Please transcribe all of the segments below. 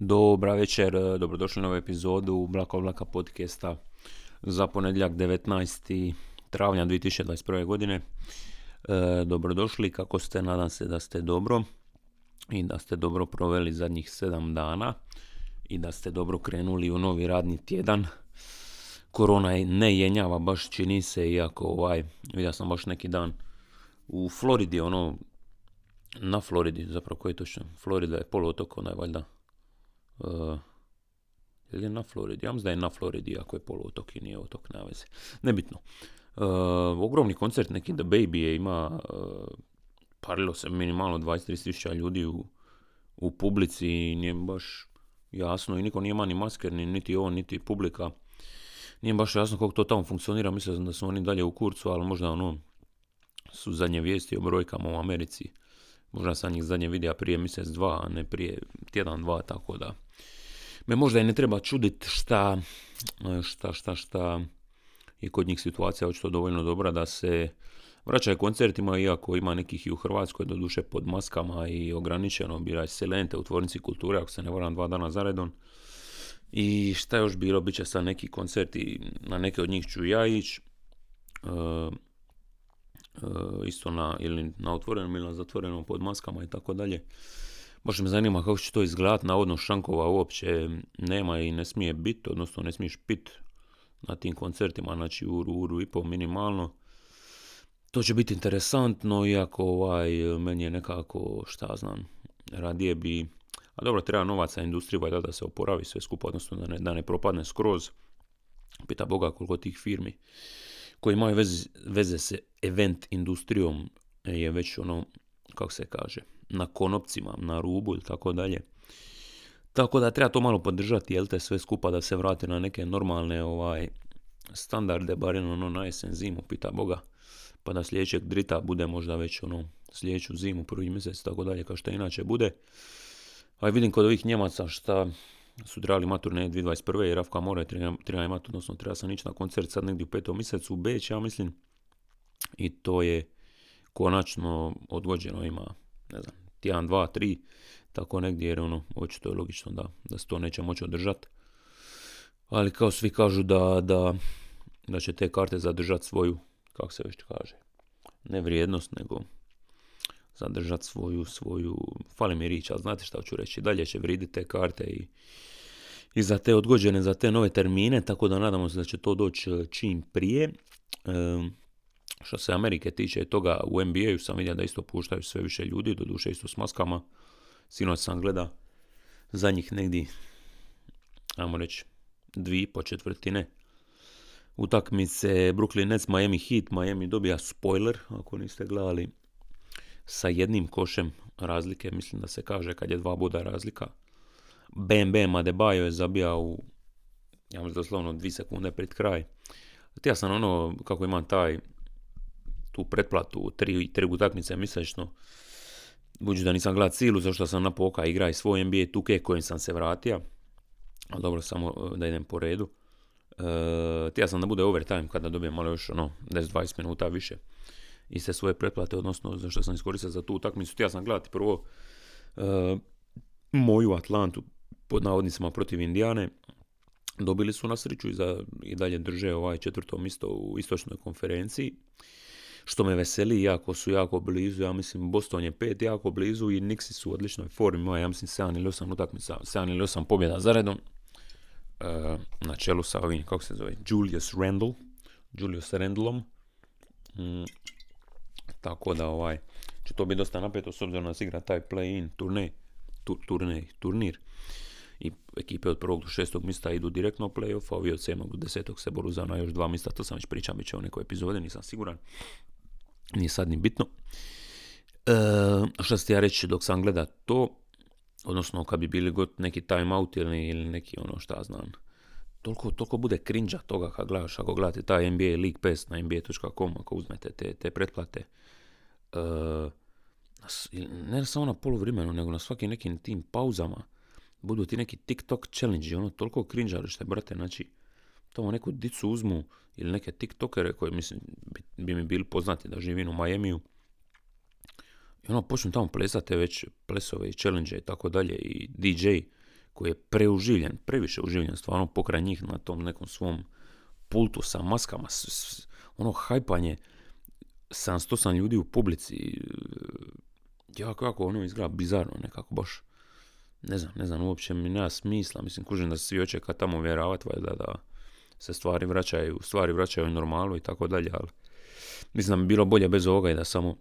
Dobra večer, e, dobrodošli na ovu epizodu Blaka Blaka podcasta za ponedjeljak 19. travnja 2021. godine. E, dobrodošli, kako ste, nadam se da ste dobro i da ste dobro proveli zadnjih sedam dana i da ste dobro krenuli u novi radni tjedan. Korona ne jenjava baš čini se, iako ovaj, vidio sam baš neki dan u Floridi, ono, na Floridi, zapravo koji je točno, Florida je poluotok, onaj valjda, Uh, je na Floridi? Ja mislim da je na Floridi, ako je poluotok i nije otok, na veze. Nebitno. Uh, ogromni koncert, neki The Baby je ima, uh, parilo se minimalno 23 tisuća ljudi u, u publici i nije baš jasno i niko nije ima ni masker, ni, niti on, niti publika. Nije baš jasno kako to tamo funkcionira, mislim da su oni dalje u kurcu, ali možda ono su zadnje vijesti o brojkama u Americi. Možda sam njih zadnje videa prije mjesec dva, a ne prije tjedan dva, tako da me možda i ne treba čudit šta, šta, šta, šta je kod njih situacija očito dovoljno dobra da se vraćaju koncertima, iako ima nekih i u Hrvatskoj, doduše pod maskama i ograničeno, biraj selente u tvornici kulture, ako se ne varam dva dana zaredom. I šta još bilo, bit će sad neki koncerti, na neke od njih ću ja ići, e, isto na, ili na otvorenom ili na zatvorenom pod maskama i tako dalje. Baš me zanima kako će to izgledati, navodno šankova uopće nema i ne smije biti, odnosno ne smiješ pit na tim koncertima, znači uru, uru i pol minimalno. To će biti interesantno, iako ovaj, meni je nekako, šta znam, radije bi, a dobro, treba novaca industrija valjda da se oporavi sve skupa, odnosno da ne, da ne propadne skroz. Pita Boga koliko tih firmi koji imaju veze, veze se event industrijom je već ono, kako se kaže, na konopcima, na rubu ili tako dalje. Tako da treba to malo podržati, jel te sve skupa da se vrati na neke normalne ovaj standarde, barem ono na jesen zimu, pita Boga, pa da sljedećeg drita bude možda već ono sljedeću zimu, prvi mjesec, tako dalje, kao što inače bude. A vidim kod ovih Njemaca šta su trebali maturne 2021. i Rafka mora treba imati, odnosno treba sam ići na koncert sad negdje u petom mjesecu u Beć, ja mislim. I to je konačno odgođeno, ima ne znam, tjedan, dva, tri, tako negdje, jer ono, očito je logično da, da se to neće moći održati. Ali kao svi kažu da, da, da će te karte zadržati svoju, kako se već kaže, ne vrijednost, nego zadržati svoju, svoju, fali mi rič, ali znate šta ću reći, dalje će vrijediti te karte i, i za te odgođene, za te nove termine, tako da nadamo se da će to doći e, čim prije. Što se Amerike tiče toga, u NBA-u sam vidio da isto puštaju sve više ljudi, doduše isto s maskama. Sinoć sam gleda njih negdje, ajmo reći, dvi po četvrtine utakmice Brooklyn Nets, Miami Heat. Miami dobija spoiler, ako niste gledali, sa jednim košem razlike. Mislim da se kaže kad je dva boda razlika. Bam Bam Adebayo je zabijao u, ja mislim doslovno dvi sekunde pred kraj. Ja sam ono, kako imam taj tu pretplatu, tri, tri utakmice mjesečno, budući da nisam gledao cilu, zašto sam na poka igra i svoj NBA 2K kojim sam se vratio, ali dobro, samo e, da idem po redu. E, tija sam da bude overtime kada dobijem malo još ono, 10-20 minuta više i sve svoje pretplate, odnosno zašto sam iskoristio za tu utakmicu. Htio sam gledati prvo e, moju Atlantu pod navodnicima protiv Indijane. Dobili su na sriću i, za, i dalje drže ovaj četvrto mjesto u istočnoj konferenciji što me veseli, jako su jako blizu, ja mislim Boston je pet jako blizu i Nixi su u odličnoj formi, ja mislim 7 ili 8 utakmica, 7 ili 8 pobjeda zaredom, e, na čelu sa ovim, kako se zove, Julius Randle, Julius Randlom, mm, tako da ovaj, će to biti dosta napeto s obzirom da se igra taj play-in turnej, turnej, turnir i ekipe od prvog do šestog mjesta idu direktno u playoff, a ovi od sedmog do desetog se boru za na još dva mjesta, to sam već pričam, bit će u nekoj epizode, nisam siguran. Nije sad ni bitno. E, šta ste ja reći dok sam gleda to, odnosno kad bi bili god neki timeout ili, ili neki ono šta znam, toliko, toliko bude krinđa toga kad gledaš, ako gledate taj NBA League Pass na nba.com, ako uzmete te, te pretplate, ne samo na poluvremenu, nego na svakim nekim tim pauzama, budu ti neki TikTok challenge, ono toliko što brate, znači, tamo neku dicu uzmu ili neke tiktokere koji mislim bi, mi bili poznati da živim u Majemiju i ono počnu tamo plesati već plesove i challenge i tako dalje i DJ koji je preuživljen, previše uživljen, stvarno pokraj njih na tom nekom svom pultu sa maskama, ono hajpanje, 708 ljudi u publici, ja kako ono izgleda bizarno nekako baš, ne znam, ne znam, uopće mi nema smisla, mislim, kužim da se svi očeka tamo vjerovati, da, da se stvari vraćaju, stvari vraćaju u normalu i tako dalje, ali mislim da bi bilo bolje bez ovoga i da samo,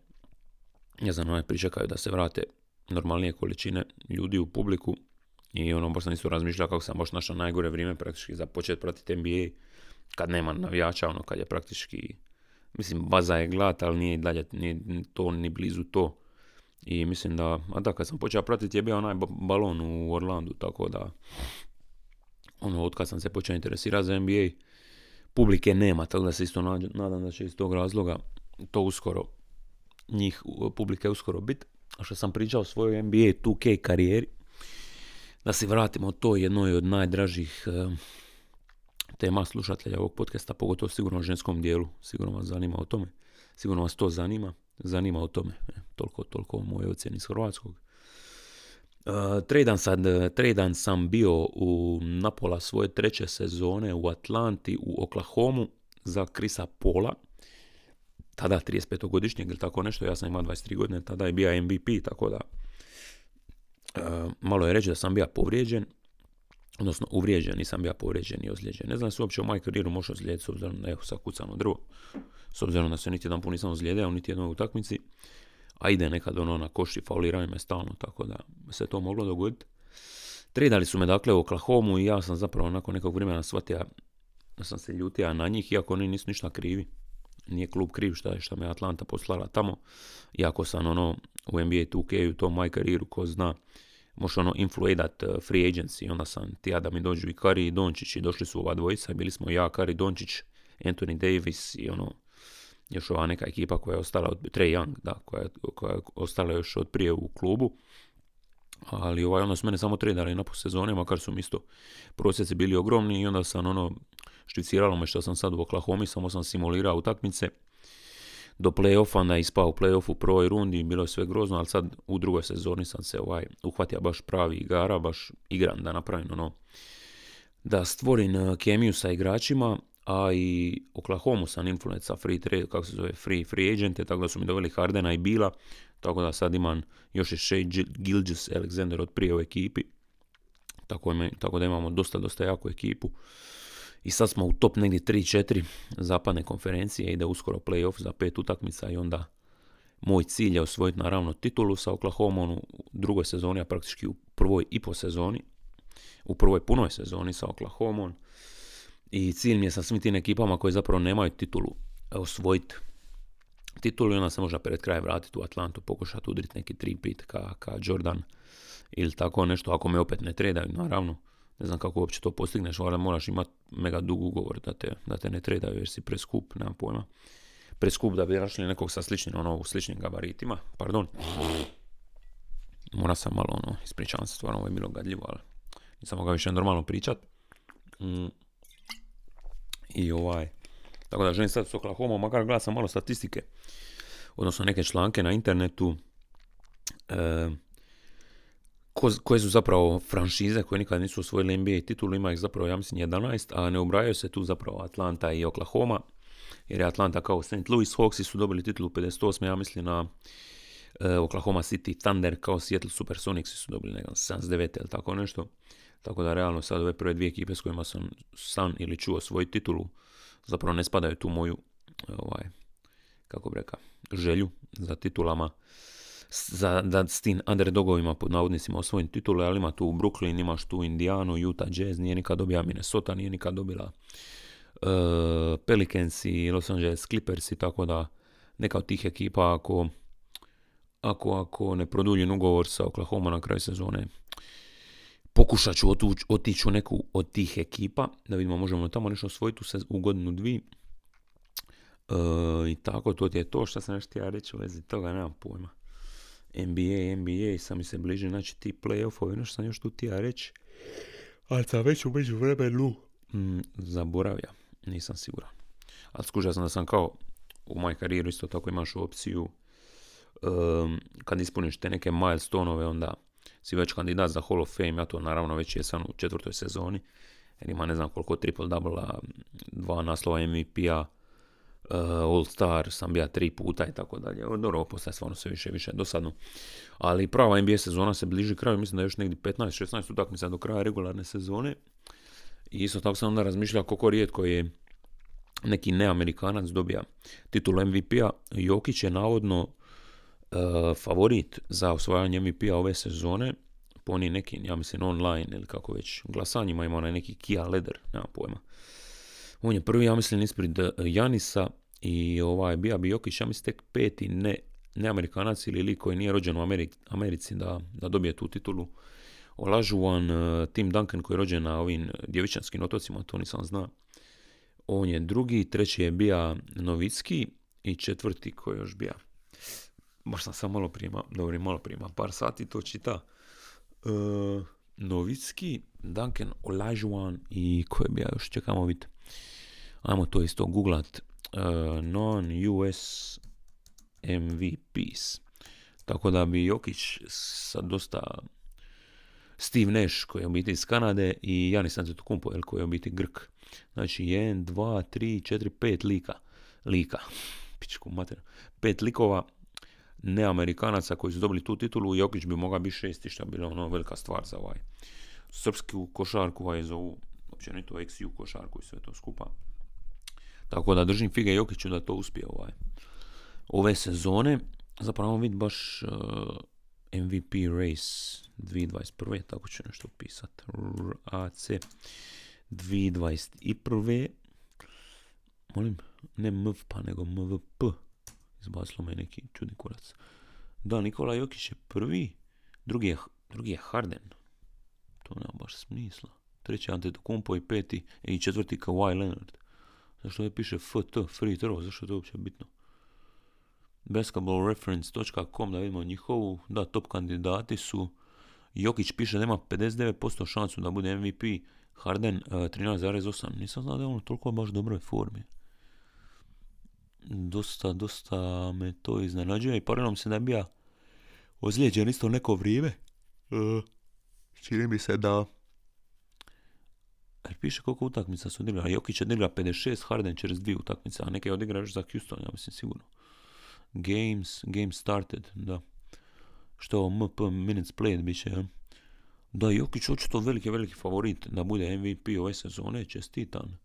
ne znam, onaj pričekaju da se vrate normalnije količine ljudi u publiku i ono, baš sam isto razmišljao kako sam baš našao najgore vrijeme praktički za počet pratiti NBA kad nema navijača, ono, kad je praktički, mislim, baza je glat, ali nije dalje ni to, ni blizu to. I mislim da, a da, kad sam počeo pratiti je bio onaj balon u Orlandu, tako da, ono, od kad sam se počeo interesirati za NBA, publike nema, tako da se isto nadam da će iz tog razloga to uskoro, njih publike uskoro biti. A što sam pričao o svojoj NBA 2K karijeri, da se vratimo to jednoj od najdražih eh, tema slušatelja ovog podcasta, pogotovo sigurno o ženskom dijelu, sigurno vas zanima o tome, sigurno vas to zanima, zanima o tome, e, toliko, toliko o mojoj ocjeni iz Hrvatskog. Uh, tredan, sad, tredan sam bio u napola svoje treće sezone u Atlanti, u Oklahomu za Krisa Pola, tada 35-godišnjeg ili tako nešto, ja sam imao 23 godine, tada je bio MVP, tako da uh, malo je reći da sam bio povrijeđen, odnosno uvrijeđen, nisam bio povrijeđen i ozlijeđen. Ne znam se uopće u mojoj karijeru može ozlijediti s obzirom je sa kucano drvo. S obzirom da se niti jedan put nisam ozlijedeo, niti jednoj utakmici. A ide nekad ono na koši, fauliraju me stalno, tako da se to moglo dogoditi. Tredali su me dakle u Oklahoma i ja sam zapravo nakon nekog vremena shvatio da sam se ljutio na njih, iako oni nisu ništa krivi. Nije klub kriv šta je šta me Atlanta poslala tamo. Iako sam ono u NBA 2K u tom moj karijeru, ko zna, možeš ono influedat uh, free agency, onda sam tija da mi dođu i Kari i Dončić i došli su ova dvojica, bili smo ja, Kari Dončić, Anthony Davis i ono, još ova neka ekipa koja je ostala od Trey Young, da, koja koja ostala još od prije u klubu. Ali ovaj, onda su mene samo tradali na sezone, makar su mi isto prosjeci bili ogromni i onda sam ono, šticiralo me što sam sad u Oklahoma, samo sam simulirao utakmice do playoffa, onda ispao u playoffu u prvoj rundi, bilo je sve grozno, ali sad u drugoj sezoni sam se ovaj, uhvatio baš pravi igara, baš igram da napravim ono, da stvorim uh, kemiju sa igračima, a i Oklahoma sam influenca free trade, kako se zove, free, free agente, tako da su mi doveli Hardena i Bila, tako da sad imam još je Shea Gilgis Alexander od prije u ekipi, tako, tako da imamo dosta, dosta jaku ekipu. I sad smo u top negdje 3-4 zapadne konferencije, ide uskoro playoff za pet utakmica i onda moj cilj je osvojiti naravno titulu sa Oklahoma u drugoj sezoni, a praktički u prvoj i po sezoni, u prvoj punoj sezoni sa Oklahoma. I cilj mi je sa svim tim ekipama koji zapravo nemaju titulu osvojiti titulu i onda se možda pred kraj vratiti u Atlantu, pokušati udriti neki tri pit ka, ka Jordan ili tako nešto, ako me opet ne tredaju, naravno ne znam kako uopće to postigneš, ali moraš imati mega dug ugovor da te, da te ne tredaju jer si preskup, nemam pojma. Preskup da bi našli nekog sa sličnim, ono, sličnim gabaritima, pardon. Mora sam malo, ono, ispričavam se, stvarno ovo je bilo gadljivo, ali nisam mogao više normalno pričat. Mm. I ovaj, tako da želim sad s Oklahoma, makar gledam malo statistike, odnosno neke članke na internetu, e, ko, koje su zapravo franšize koje nikad nisu osvojili NBA titulu, ima ih zapravo, ja mislim, 11, a ne ubrajaju se tu zapravo Atlanta i Oklahoma, jer je Atlanta kao St. Louis Hawks su dobili titulu 58, ja mislim na uh, Oklahoma City Thunder kao Seattle Supersonics su dobili nekako 79 ili tako nešto. Tako da realno sad ove prve dvije ekipe s kojima sam san ili čuo svoju titulu zapravo ne spadaju tu moju ovaj, kako bi rekao, želju za titulama za, da s tim underdogovima pod navodnicima osvojim titule, ali ima tu u Brooklyn, imaš tu Indianu, Utah Jazz, nije nikad dobila Minnesota, nije nikad dobila uh, Pelicans i Los Angeles Clippers i tako da neka od tih ekipa ako, ako, ako ne produljim ugovor sa Oklahoma na kraju sezone, pokušat ću otići u neku od tih ekipa, da vidimo možemo tamo nešto osvojiti u godinu dvi. Uh, I tako, to ti je to što sam nešto ja reći u vezi toga, nemam pojma. NBA, NBA, sam mi se bliže, znači ti playoffovi, ono što sam još tu ti ja reći, ali sam već u među vremenu mm, zaboravlja, nisam siguran. Ali skužao sam da sam kao u mojoj karijeru isto tako imaš opciju um, kad ispuniš te neke milestoneove, onda si već kandidat za Hall of Fame, ja to naravno već jesam u četvrtoj sezoni, jer ima ne znam koliko triple double dva naslova MVP-a, All Star sam bio tri puta i tako dalje. Dobro, postaje stvarno sve više i više dosadno. Ali prava NBA sezona se bliži kraju, mislim da je još negdje 15-16 utakmica do kraja regularne sezone. I isto tako sam onda razmišljao koliko rijetko je neki neamerikanac dobija titulu MVP-a. Jokić je navodno uh, favorit za osvajanje MVP-a ove sezone po onim nekim, ja mislim online ili kako već glasanjima ima onaj neki Kia Leder, nema pojma. On je prvi, ja mislim, ispred eh, Janisa i ovaj, bija bi Jokić, ja mislim, tek peti ne, ne Amerikanac ili lik koji nije rođen u Americi da, da dobije tu titulu. Olažuvan uh, Tim Duncan koji je rođen na ovim djevičanskim otocima, to nisam zna. On je drugi, treći je bija Novicki i četvrti koji još bija. Baš sam sam malo prima, dobro, malo prima, par sati to čita. Uh, Novicki, Duncan Olajuwon i ko je bija još, čekamo vidjeti. Ajmo to isto googlat. Uh, Non-US MVPs. Tako da bi Jokić sa dosta Steve Nash koji je u iz Kanade i Janis Antetokounmpo koji je u biti Grk. Znači 1, 2, 3, 4, 5 lika. Lika. Pičku mater. Pet likova neamerikanaca koji su dobili tu titulu. Jokić bi mogao biti šesti što je bilo ono velika stvar za ovaj srpsku košarku, ovaj zovu općenito XU košarku i sve to skupa. Tako da držim fige Jokiću da to uspije ovaj. ove sezone. Zapravo vid baš uh, MVP race 2021. Tako ću nešto pisati. RAC 2021. Molim, ne MV pa nego MVP. Izbacilo me neki čudni kurac. Da, Nikola Jokić je prvi. Drugi je, drugi je Harden. To nema baš smisla. Treći Antetokounmpo i peti i četvrti Kawhi Leonard. Zašto je piše FT, free throw, zašto je to uopće bitno? basketballreference.com da vidimo njihovu, da, top kandidati su Jokić piše da ima 59% šansu da bude MVP, Harden 13,8. E, Nisam znao da je on toliko baš dobroj formi. Dosta, dosta me to iznenađuje i paralelno se da bio ozlijeđen isto neko vrijeme. Uh, čini mi se da jer piše koliko utakmica su odigrali. Jokić je odigra 56, Harden čez dvije utakmice, a neke je još za Houston, ja mislim sigurno. Games, game started, da. Što MP minutes played bit će. Da, Jokić očito veliki, veliki favorit da bude MVP ove sezone, čestitan.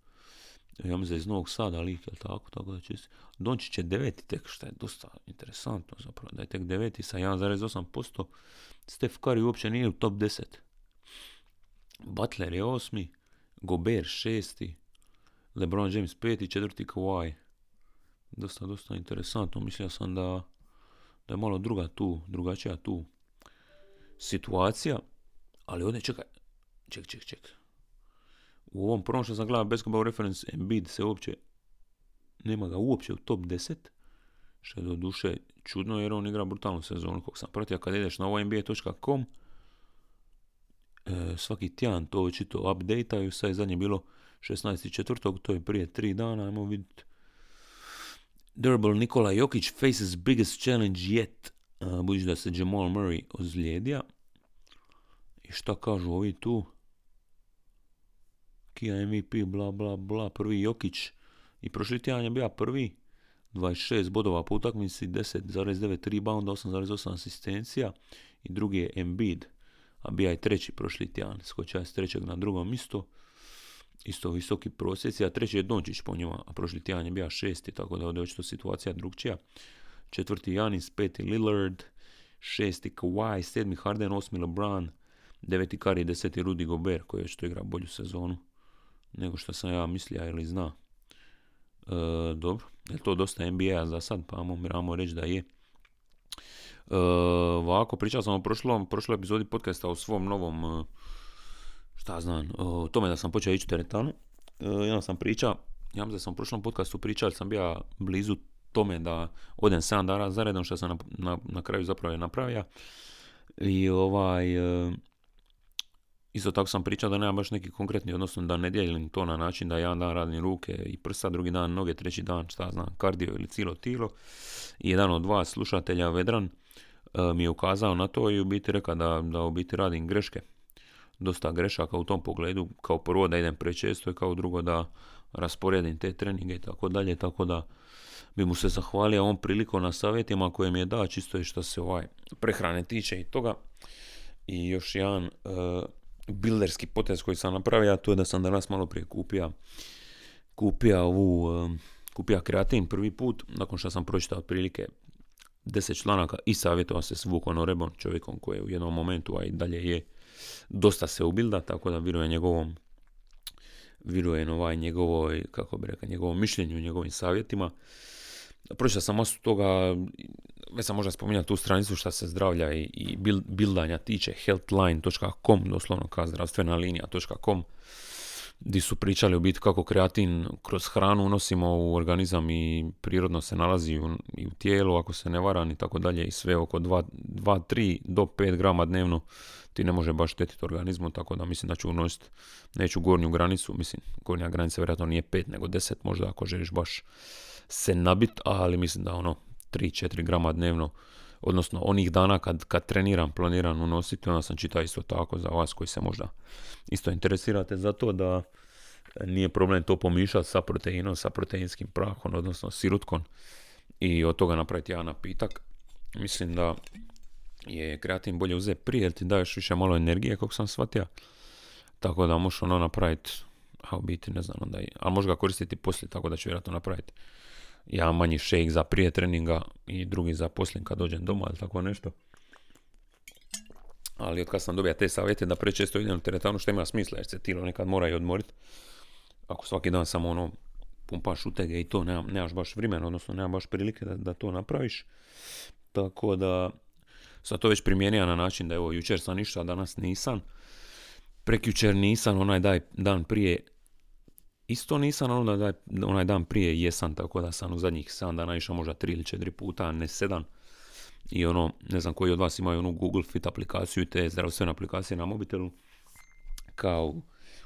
Ja mislim iz Novog Sada lik, jel tako, tako da će Dončić je deveti tek, što je dosta interesantno zapravo, da je tek deveti sa 1,8%. Steph Curry uopće nije u top 10. Butler je osmi, Gober šesti, LeBron James peti, četvrti Kawhi. Dosta, dosta interesantno. Mislio sam da, da je malo druga tu, drugačija tu situacija. Ali ovdje čekaj, ček, ček, ček. U ovom prvom što sam gledao Basketball Reference Embiid se uopće nema ga uopće u top 10 što je do duše čudno jer on igra brutalnu sezonu kog sam pratio kad ideš na ovnba.com e, svaki tjedan to očito updateaju, sad je zadnje bilo 16.4. to je prije tri dana, ajmo vidjeti. Durable Nikola Jokić faces biggest challenge yet, uh, budući da se Jamal Murray ozlijedija. I šta kažu ovi tu? Kia MVP, bla bla bla, prvi Jokić. I prošli tjedan je bio prvi, 26 bodova po utakmici, 10,9 rebounda, 8,8 asistencija. I drugi je Embiid, a bija je treći prošli tjedan, skočio je s trećeg na drugom mjesto, isto visoki prosjeci, a treći je Dončić po njima, a prošli tjedan je bio šesti, tako da ovdje je očito situacija drugčija. Četvrti Janis, peti Lillard, šesti Kawhi, sedmi Harden, osmi LeBron, deveti Curry, deseti Rudy Gobert, koji očito igra bolju sezonu nego što sam ja mislio ili zna. E, dobro, je to dosta NBA za sad, pa moramo reći da je. Uh, ovako, pričao sam o prošlom, prošloj epizodi podcasta o svom novom, uh, šta znam, o tome da sam počeo ići u teretanu. Uh, ja sam pričao, ja mislim da sam u prošlom podcastu pričao, sam bio blizu tome da odem 7 dana zaredom, što sam na, na, na kraju zapravo je napravio. I ovaj, uh, isto tako sam pričao da nema baš neki konkretni, odnosno da ne dijelim to na način da jedan dan radim ruke i prsa, drugi dan noge, treći dan, šta znam, kardio ili cijelo tilo. I jedan od dva slušatelja, Vedran, mi je ukazao na to i u biti rekao da, da u biti radim greške. Dosta grešaka u tom pogledu, kao prvo da idem prečesto i kao drugo da rasporedim te treninge i tako dalje, tako da bi mu se zahvalio ovom prilikom na savjetima koje mi je dao čisto i što se ovaj prehrane tiče i toga. I još jedan uh, builderski potez koji sam napravio, a to je da sam danas malo prije kupio kupio ovu uh, kupio kreatin prvi put, nakon što sam pročitao otprilike deset članaka i savjetovao se s Vukom Orebom, čovjekom koji je u jednom momentu, a i dalje je dosta se ubilda, tako da vjerujem njegovom vjerujem ovaj njegovoj, kako bi rekao, njegovom mišljenju, njegovim savjetima. Pročitao sam masu toga, već sam možda spominjati tu stranicu što se zdravlja i, i bildanja tiče, healthline.com, doslovno kao zdravstvena linija.com, gdje su pričali u biti kako kreatin kroz hranu unosimo u organizam i prirodno se nalazi u, i u tijelu, ako se ne varam i tako dalje, i sve oko 2, 3 do 5 grama dnevno ti ne može baš štetiti organizmu, tako da mislim da ću unositi, neću gornju granicu, mislim, gornja granica vjerojatno nije 5 nego 10 možda ako želiš baš se nabit, ali mislim da ono 3-4 grama dnevno, odnosno onih dana kad, kad treniram, planiram unositi, onda sam čitao isto tako za vas koji se možda isto interesirate za to da nije problem to pomišati sa proteinom, sa proteinskim prahom, odnosno sirutkom i od toga napraviti jedan napitak. Mislim da je kreatin bolje uzeti prije jer ti daješ više malo energije kako sam shvatio. Tako da možeš ono napraviti, a u biti ne znam onda, a možeš ga koristiti poslije tako da ću vjerojatno napraviti ja manji shake za prije treninga i drugi za poslije kad dođem doma ili tako nešto. Ali od kad sam dobio te savjete da prečesto idem u teretanu što ima smisla jer se tilo nekad mora i odmoriti. Ako svaki dan samo ono pumpaš utege i to nema, nemaš baš vremena, odnosno nema baš prilike da, da to napraviš. Tako da sam to već primijenio na način da evo jučer sam išao, danas nisam. Prekjučer nisam, onaj daj, dan prije Isto nisam onda da, onaj dan prije jesam, tako da sam u zadnjih 7 dana išao možda 3 ili 4 puta, ne 7. I ono, ne znam koji od vas imaju onu Google Fit aplikaciju i te zdravstvene aplikacije na mobitelu. Kao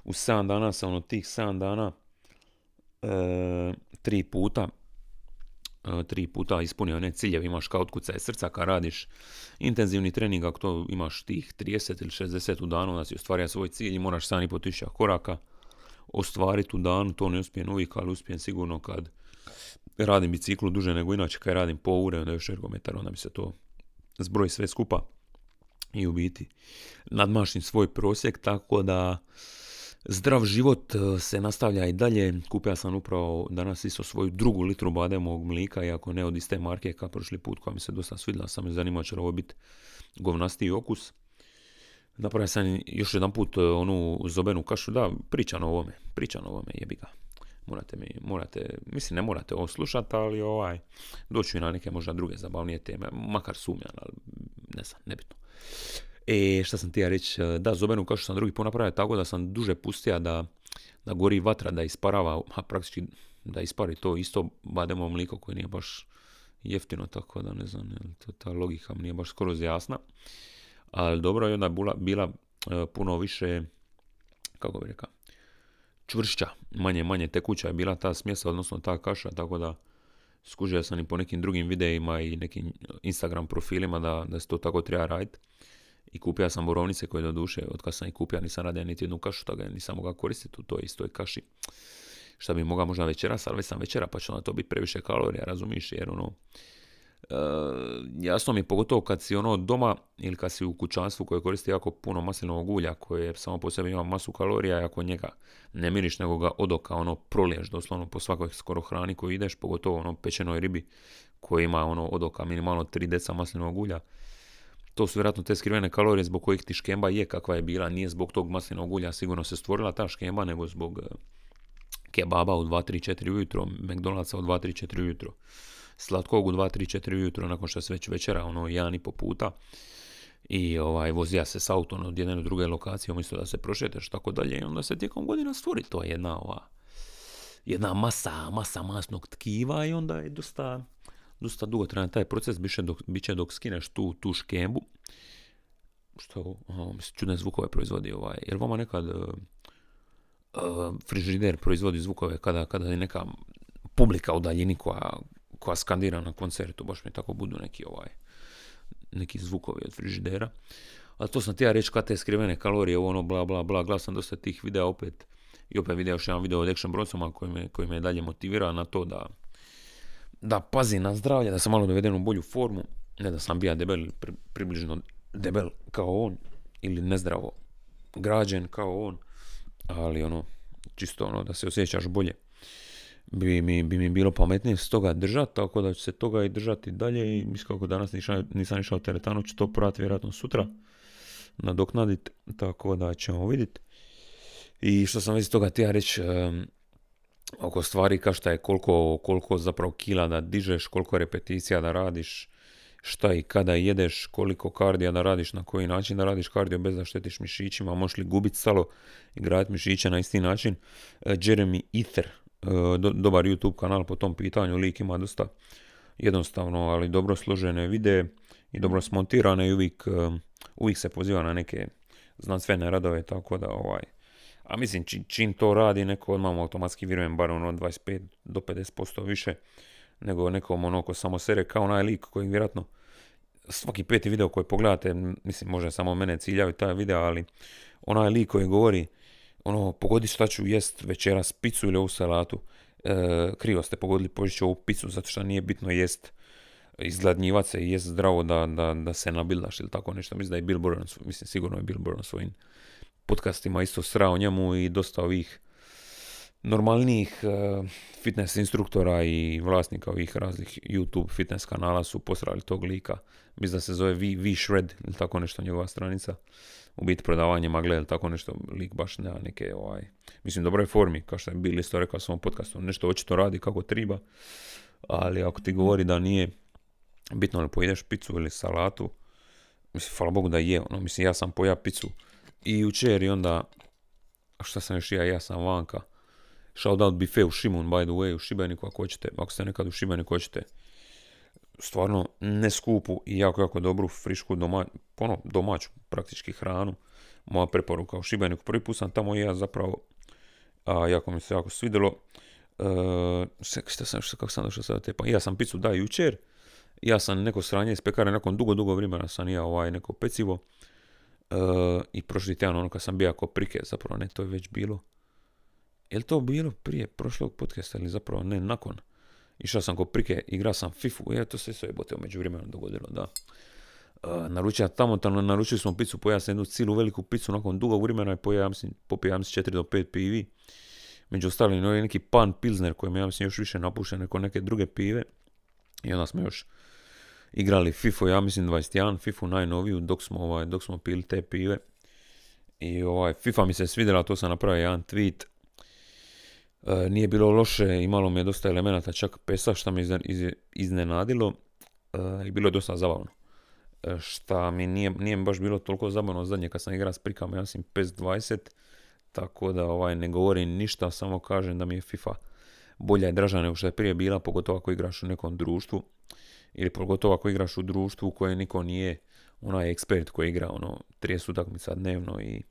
u 7 dana sam ono tih 7 dana e, 3 puta e, tri puta ispunio one ciljeve, imaš kao otkucaj srca kad radiš intenzivni trening, ako to imaš tih 30 ili 60 u danu da si ostvario svoj cilj i moraš 7,5 tisuća koraka, ostvariti u danu, to ne uspijem uvijek, ali uspijem sigurno kad radim biciklu duže nego inače, kad radim po ure, onda još ergometar, onda mi se to zbroji sve skupa i u biti nadmašim svoj prosjek, tako da zdrav život e, se nastavlja i dalje. Kupio sam upravo danas isto svoju drugu litru bademovog mlika, iako ne od iste marke kao prošli put koja mi se dosta svidla, sam me zanimao će li ovo biti govnastiji okus. Napravio sam još jedan put e, onu zobenu kašu, da, pričam o ovome, pričam o ovome, jebi ga. Morate mi, morate, mislim ne morate ovo slušati, ali ovaj, doću i na neke možda druge zabavnije teme, makar sumnjam, ali ne znam, nebitno. E, šta sam ti ja reći, e, da, zobenu kašu sam drugi put napravio tako da sam duže pustio da, da gori vatra, da isparava, a praktički da ispari to isto bademo mliko koje nije baš jeftino, tako da ne znam, to, ta logika mi nije baš skoro jasna ali dobro je onda bila, bila e, puno više, kako bi rekao, čvršća, manje, manje tekuća je bila ta smjesa, odnosno ta kaša, tako da skužio sam i po nekim drugim videima i nekim Instagram profilima da, da se to tako treba raditi. I kupio sam borovnice koje do duše, od kad sam ih kupio nisam radio niti jednu kašu, tako da nisam mogao koristiti u toj istoj kaši. Šta bi mogao možda večeras, ali već sam večera pa će onda to biti previše kalorija, razumiš, jer ono, jasno mi je pogotovo kad si ono doma ili kad si u kućanstvu koje koristi jako puno maslinovog ulja koje samo po sebi ima masu kalorija i ako njega ne miriš nego ga odoka ono proliješ doslovno po svakoj skoro hrani koju ideš pogotovo ono pečenoj ribi koja ima ono odoka minimalno 3 deca maslinovog ulja to su vjerojatno te skrivene kalorije zbog kojih ti škemba je kakva je bila, nije zbog tog maslinovog ulja sigurno se stvorila ta škemba, nego zbog e, kebaba u 2-3-4 ujutro, McDonald'sa u 2-3-4 ujutro slatkog u 2, 3, 4 ujutro nakon što se već večera, ono, jedan i po puta. I ovaj, vozija se s autom od jedne do druge lokacije, umjesto da se prošetaš tako dalje. I onda se tijekom godina stvori to jedna ova, jedna masa, masa masnog tkiva i onda je dosta, dosta dugo trajan taj proces, biće dok, biće dok skineš tu, tu škembu. Što, aha, čudne zvukove proizvodi ovaj. Jer vama nekad uh, frižider proizvodi zvukove kada, kada je neka publika u daljini koja, koja skandira na koncertu, baš mi tako budu neki ovaj neki zvukovi od frižidera. A to sam ti ja reći kad te skrivene kalorije, ono bla bla bla, gledao sam dosta tih videa opet. I opet vidio još jedan video od Action Bronsoma koji me, koji me dalje motivira na to da, da pazi na zdravlje, da sam malo doveden u bolju formu. Ne da sam bija debel, približno debel kao on, ili nezdravo građen kao on, ali ono, čisto ono, da se osjećaš bolje. Bi mi, bi mi bilo pametnije s toga držati, tako da ću se toga i držati dalje i mislim kako danas nisam, nisam išao teretanu, ću to provati vjerojatno sutra nadoknaditi, tako da ćemo vidjeti. I što sam već toga ja reći, oko stvari kao šta je koliko, koliko zapravo kila da dižeš, koliko repeticija da radiš, šta i kada jedeš, koliko kardija da radiš, na koji način da radiš kardio bez da štetiš mišićima, možeš li gubiti stalo i graditi mišiće na isti način. E, Jeremy Ether, e, dobar YouTube kanal po tom pitanju, lik ima dosta jednostavno, ali dobro složene videe i dobro smontirane i uvijek, e, uvijek se poziva na neke znanstvene radove, tako da ovaj, a mislim, čim, to radi, neko odmah automatski vjerujem bar ono 25 do 50% više nego nekom ono ko samo sere kao onaj lik koji vjerojatno svaki peti video koji pogledate, mislim može samo mene ciljaju taj video, ali onaj lik koji govori ono, pogodi šta ću jest večeras picu ili ovu salatu, e, krivo ste pogodili požići ovu picu zato što nije bitno jest izgladnjivati se i jest zdravo da, da, da se nabildaš ili tako nešto. Mislim da je Bill Burr, mislim sigurno je Bill Burr na svojim podcastima isto srao njemu i dosta ovih normalnijih uh, fitness instruktora i vlasnika ovih raznih YouTube fitness kanala su posrali tog lika. Mislim da se zove V, v Shred ili tako nešto njegova stranica. U biti prodavanje magle ili tako nešto. Lik baš nema neke ovaj... Mislim dobroj formi, kao što je Bill isto rekao u svom podcastu. Nešto očito radi kako treba. Ali ako ti govori da nije bitno li pojedeš picu ili salatu, mislim, hvala Bogu da je. Ono, mislim, ja sam poja picu i jučer i onda, šta sam još ja, ja sam vanka Shoutout bife u Šimun, by the way, u Šibeniku ako hoćete, ako ste nekad u Šibeniku hoćete stvarno ne skupu i jako, jako dobru, frišku, doma, ono, domaću praktički hranu. Moja preporuka u Šibeniku. Prvi put sam tamo i ja zapravo, a, jako mi se jako svidjelo. Uh, šta sam, šta, kako sam došao sada te, pa ja sam picu da jučer, ja sam neko sranje iz pekare, nakon dugo, dugo vremena sam ja ovaj neko pecivo. Uh, I prošli tjedan ono kad sam bio ako prike, zapravo ne, to je već bilo je li to bilo prije prošlog podcasta ili zapravo ne, nakon? Išao sam ko prike, igrao sam FIFU, je to sve se jebote umeđu vremenu dogodilo, da. Uh, naručio tamo, tamo naručili smo picu, pojao sam jednu cilu veliku picu nakon dugog vremena i pojao mislim, popio ja mislim 4 do 5 pivi. Među ostalim, je neki pan pilsner koji me ja mislim još više napušten nego neke druge pive. I onda smo još igrali FIFU, ja mislim 21, FIFU najnoviju, dok smo, ovaj, dok smo pili te pive. I ovaj, FIFA mi se svidjela, to sam napravio jedan tweet E, nije bilo loše, imalo mi je dosta elemenata, čak pesa što me iznenadilo e, i bilo je dosta zabavno. E, šta mi nije, nije baš bilo toliko zabavno zadnje kad sam igrao s prikama, ja mislim PES 20, tako da ovaj, ne govorim ništa, samo kažem da mi je FIFA bolja i draža nego što je prije bila, pogotovo ako igraš u nekom društvu, ili pogotovo ako igraš u društvu koje niko nije onaj ekspert koji igra ono 30 utakmica dnevno i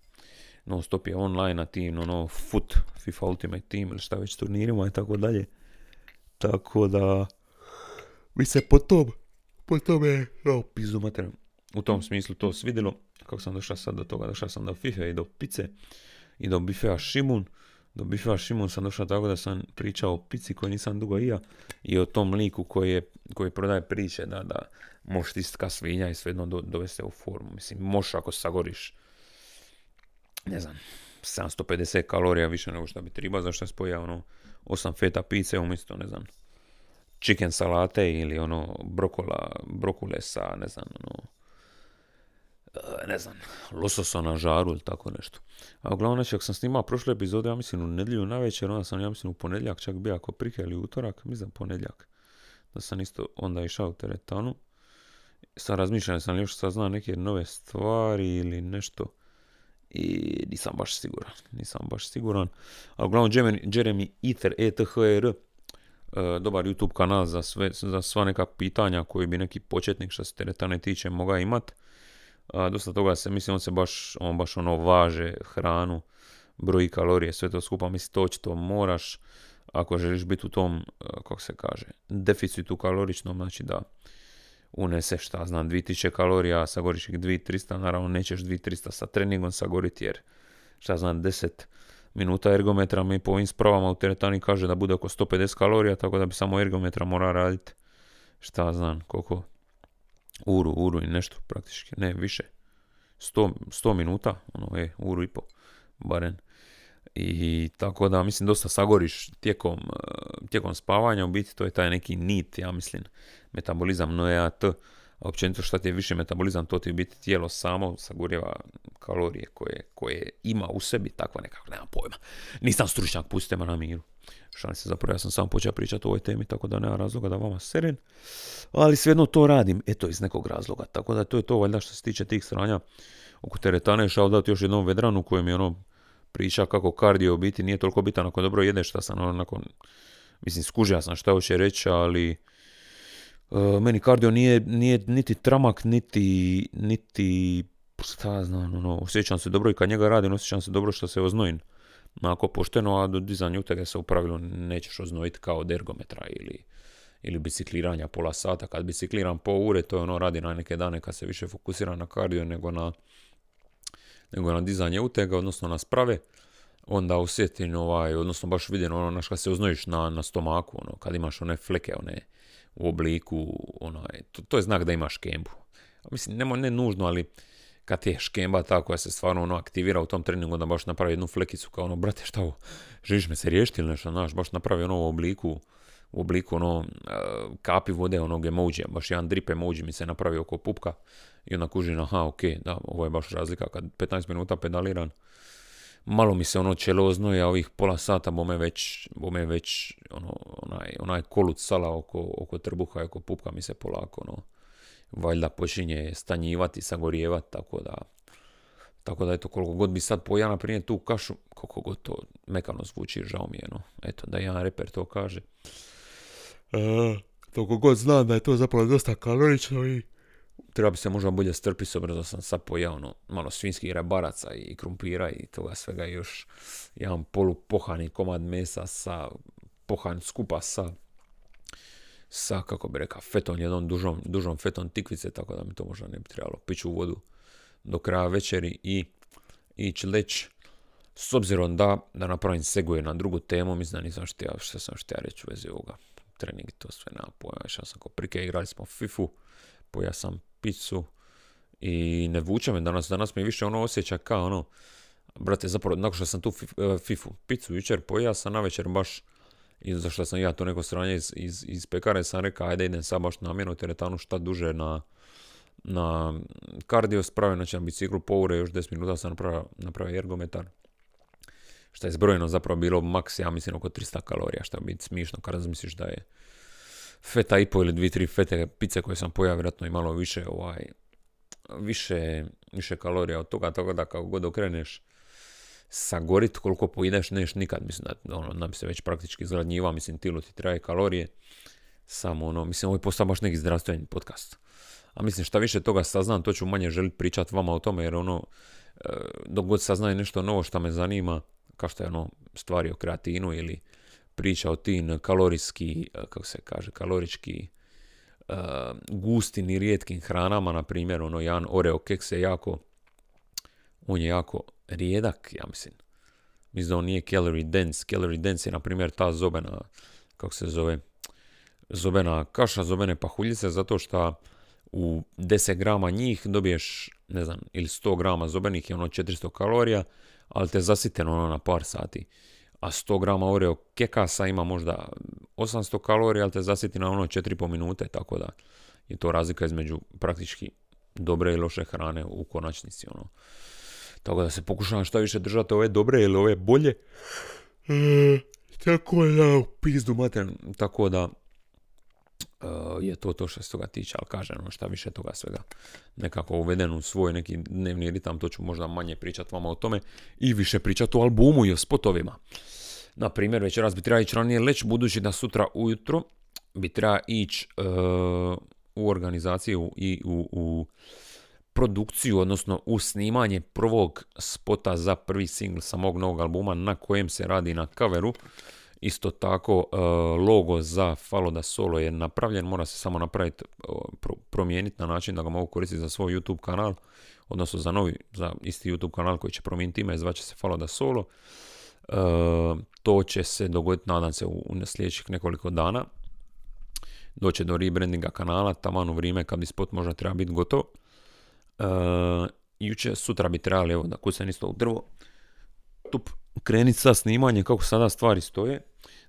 non stop je online na tim, ono, foot, FIFA Ultimate Team ili šta već turnirima i tako dalje. Tako da, mi se po tom, po tome, oh, pizdu mater, u tom smislu to svidjelo. Kako sam došao sad do toga, došao sam do FIFA i do pice i do bifea Šimun. Do bifea Šimun sam došao tako da sam pričao o pici koju nisam dugo i ja i o tom liku koji, je, koji prodaje priče da, da možeš istka svinja i svejedno do, dovesti u formu. Mislim, možeš ako sagoriš ne znam, 750 kalorija više nego što bi trebao, zašto je spojao ono 8 feta pice umjesto, ne znam, chicken salate ili ono brokola, brokule sa, ne znam, ono, ne znam, lososa na žaru ili tako nešto. A uglavnom, znači, ako sam snimao prošle epizode, ja mislim u nedjelju na večer, onda sam, ja mislim, u ponedjeljak čak bio ako prike ili utorak, mislim ponedjeljak, da sam isto onda išao u teretanu. Sam razmišljam, sam li još saznao neke nove stvari ili nešto i nisam baš siguran, nisam baš siguran. A uglavnom Jeremy Ether, ETHR, e, dobar YouTube kanal za, sve, za sva neka pitanja koji bi neki početnik što se teretane tiče mogao imat. dosta toga se, mislim, on se baš, on baš ono važe hranu, broji kalorije, sve to skupa, mislim, to očito moraš ako želiš biti u tom, e, kako se kaže, deficitu kaloričnom, znači da unese šta znam 2000 kalorija, sagoriš ih 2300, naravno nećeš 2300 sa treningom sagoriti jer šta znam 10 minuta ergometra mi po ovim spravama u teretani kaže da bude oko 150 kalorija, tako da bi samo ergometra mora raditi šta znam koliko uru, uru i nešto praktički, ne više. 100, 100 minuta, ono je, uru i po, barem. I tako da, mislim, dosta sagoriš tijekom, eh, tijekom spavanja, u biti to je taj neki nit, ja mislim, metabolizam NOEAT, a općenito što ti je više metabolizam, to ti biti tijelo samo sagorjeva kalorije koje, koje ima u sebi, takva nekako, nemam pojma. Nisam stručnjak, pustite me na miru. Šalim se, zapravo ja sam samo počeo pričati o ovoj temi, tako da nema razloga da vama seren. Ali svejedno to radim, eto iz nekog razloga. Tako da to je to valjda što se tiče tih stranja oko teretane. Šao dati još jednom vedranu kojem je ono priča kako kardio biti nije toliko bitan ako dobro jedeš šta sam ono nakon, mislim skužio sam šta hoće reći, ali uh, meni kardio nije, nije niti tramak, niti, niti šta znam, ono, osjećam se dobro i kad njega radim, osjećam se dobro što se oznojim. Onako pošteno, a do dizanja utege se u pravilu nećeš oznojiti kao od ergometra ili, ili bicikliranja pola sata. Kad bicikliram po ure, to je ono radi na neke dane kad se više fokusira na kardio nego na, nego na dizanje utega, odnosno na sprave, onda osjetim ovaj, odnosno baš vidim ono, naš kad se oznojiš na, na stomaku, ono, kad imaš one fleke, one u obliku, onaj, to, to je znak da imaš kembu. Mislim, ne, ne nužno, ali kad je škemba ta koja se stvarno ono aktivira u tom treningu, onda baš napravi jednu flekicu kao ono, brate, šta ovo, želiš me se riješiti ili nešto, znaš, baš napravi ono u obliku, u obliku ono kapi vode onog emojija, baš jedan drip emoji mi se napravi oko pupka i onda kužim, aha, ok, da, ovo je baš razlika kad 15 minuta pedaliran, malo mi se ono čelozno a ovih pola sata bome već, bome već ono, onaj, onaj kolut sala oko, oko trbuha i oko pupka mi se polako ono, valjda počinje stanjivati, sagorijevati, tako da tako da eto, koliko god bi sad pojela na primjer tu kašu, koliko god to mekano zvuči, žao mi je, no. Eto, da jedan reper to kaže. Toliko god znam da je to zapravo dosta kalorično i treba bi se možda bolje strpiti s obzirom da sam sad pojao ono, malo svinskih rebaraca i krumpira i toga svega još jedan polupohani komad mesa sa pohan skupa sa sa, kako bi rekao, fetom, jednom dužom, dužom fetom tikvice, tako da mi to možda ne bi trebalo piću u vodu do kraja večeri i ići leć. S obzirom da, da napravim seguje na drugu temu, mislim da nisam što sam štija reći u vezi ovoga trening, to sve nema pojma, ja sam ko prike, igrali smo FIFU, poja sam picu i ne vuče me danas, danas mi više ono osjeća kao ono, brate, zapravo, nakon što sam tu FIFU, picu jučer pojao sam na večer baš i zašto sam ja to neko stranje iz, iz, iz pekare sam rekao ajde idem sad baš namjerno teretanu šta duže na, na kardio spravio, znači na biciklu poure još 10 minuta sam napravio, napravio ergometar što je zbrojeno zapravo bilo maks, ja mislim, oko 300 kalorija, što je biti smišno kad razmisliš da je feta i po ili dvije, tri fete pice koje sam pojao, vjerojatno i malo više, ovaj, više, više kalorija od toga, tako da kako god okreneš, sagorit koliko pojedeš, neš nikad, mislim da, ono, bi se već praktički zgladnjiva, mislim, tilo ti traje kalorije, samo ono, mislim, ovo je postao baš neki zdravstveni podcast. A mislim, šta više toga saznam, to ću manje želiti pričati vama o tome, jer ono, e, dok god saznaje nešto novo što me zanima, kao što je ono, stvari o kreatinu ili priča o tim kalorijski, e, kako se kaže, kalorički uh, gustim i rijetkim hranama, na primjer, ono, jedan Oreo keks je jako, on je jako rijedak, ja mislim. Mislim da on nije calorie dense. Calorie dense je, na primjer, ta zobena, kako se zove, zobena kaša, zobene pahuljice, zato što u 10 grama njih dobiješ, ne znam, ili 100 grama zobenih je ono 400 kalorija, ali te zasiteno ono na par sati. A 100 grama Oreo kekasa ima možda 800 kalorija, ali te zasiti na ono 4,5 minute, tako da je to razlika između praktički dobre i loše hrane u konačnici. Ono. Tako da se pokušavam što više držati ove dobre ili ove bolje. E, tako da, pizdu mater. Tako da, je to to što se toga tiče, ali kažem, ono šta više toga svega nekako uveden u svoj neki dnevni ritam, to ću možda manje pričati vama o tome i više pričati o albumu i o spotovima. Na primjer, večeras bi trebao ići ranije leć, budući da sutra ujutro bi trebao ići e, u organizaciju i u, u produkciju, odnosno u snimanje prvog spota za prvi singl sa mog novog albuma na kojem se radi na coveru Isto tako logo za Falo da Solo je napravljen, mora se samo napraviti, promijeniti na način da ga mogu koristiti za svoj YouTube kanal, odnosno za novi, za isti YouTube kanal koji će promijeniti ime, zvaće se Falo da Solo. To će se dogoditi, nadam se, u sljedećih nekoliko dana. Doće do rebrandinga kanala, taman u vrijeme kad bi spot možda treba biti gotov. Juče, sutra bi trebali, evo, da kucam isto u drvo, tup, kreniti sa snimanjem kako sada stvari stoje.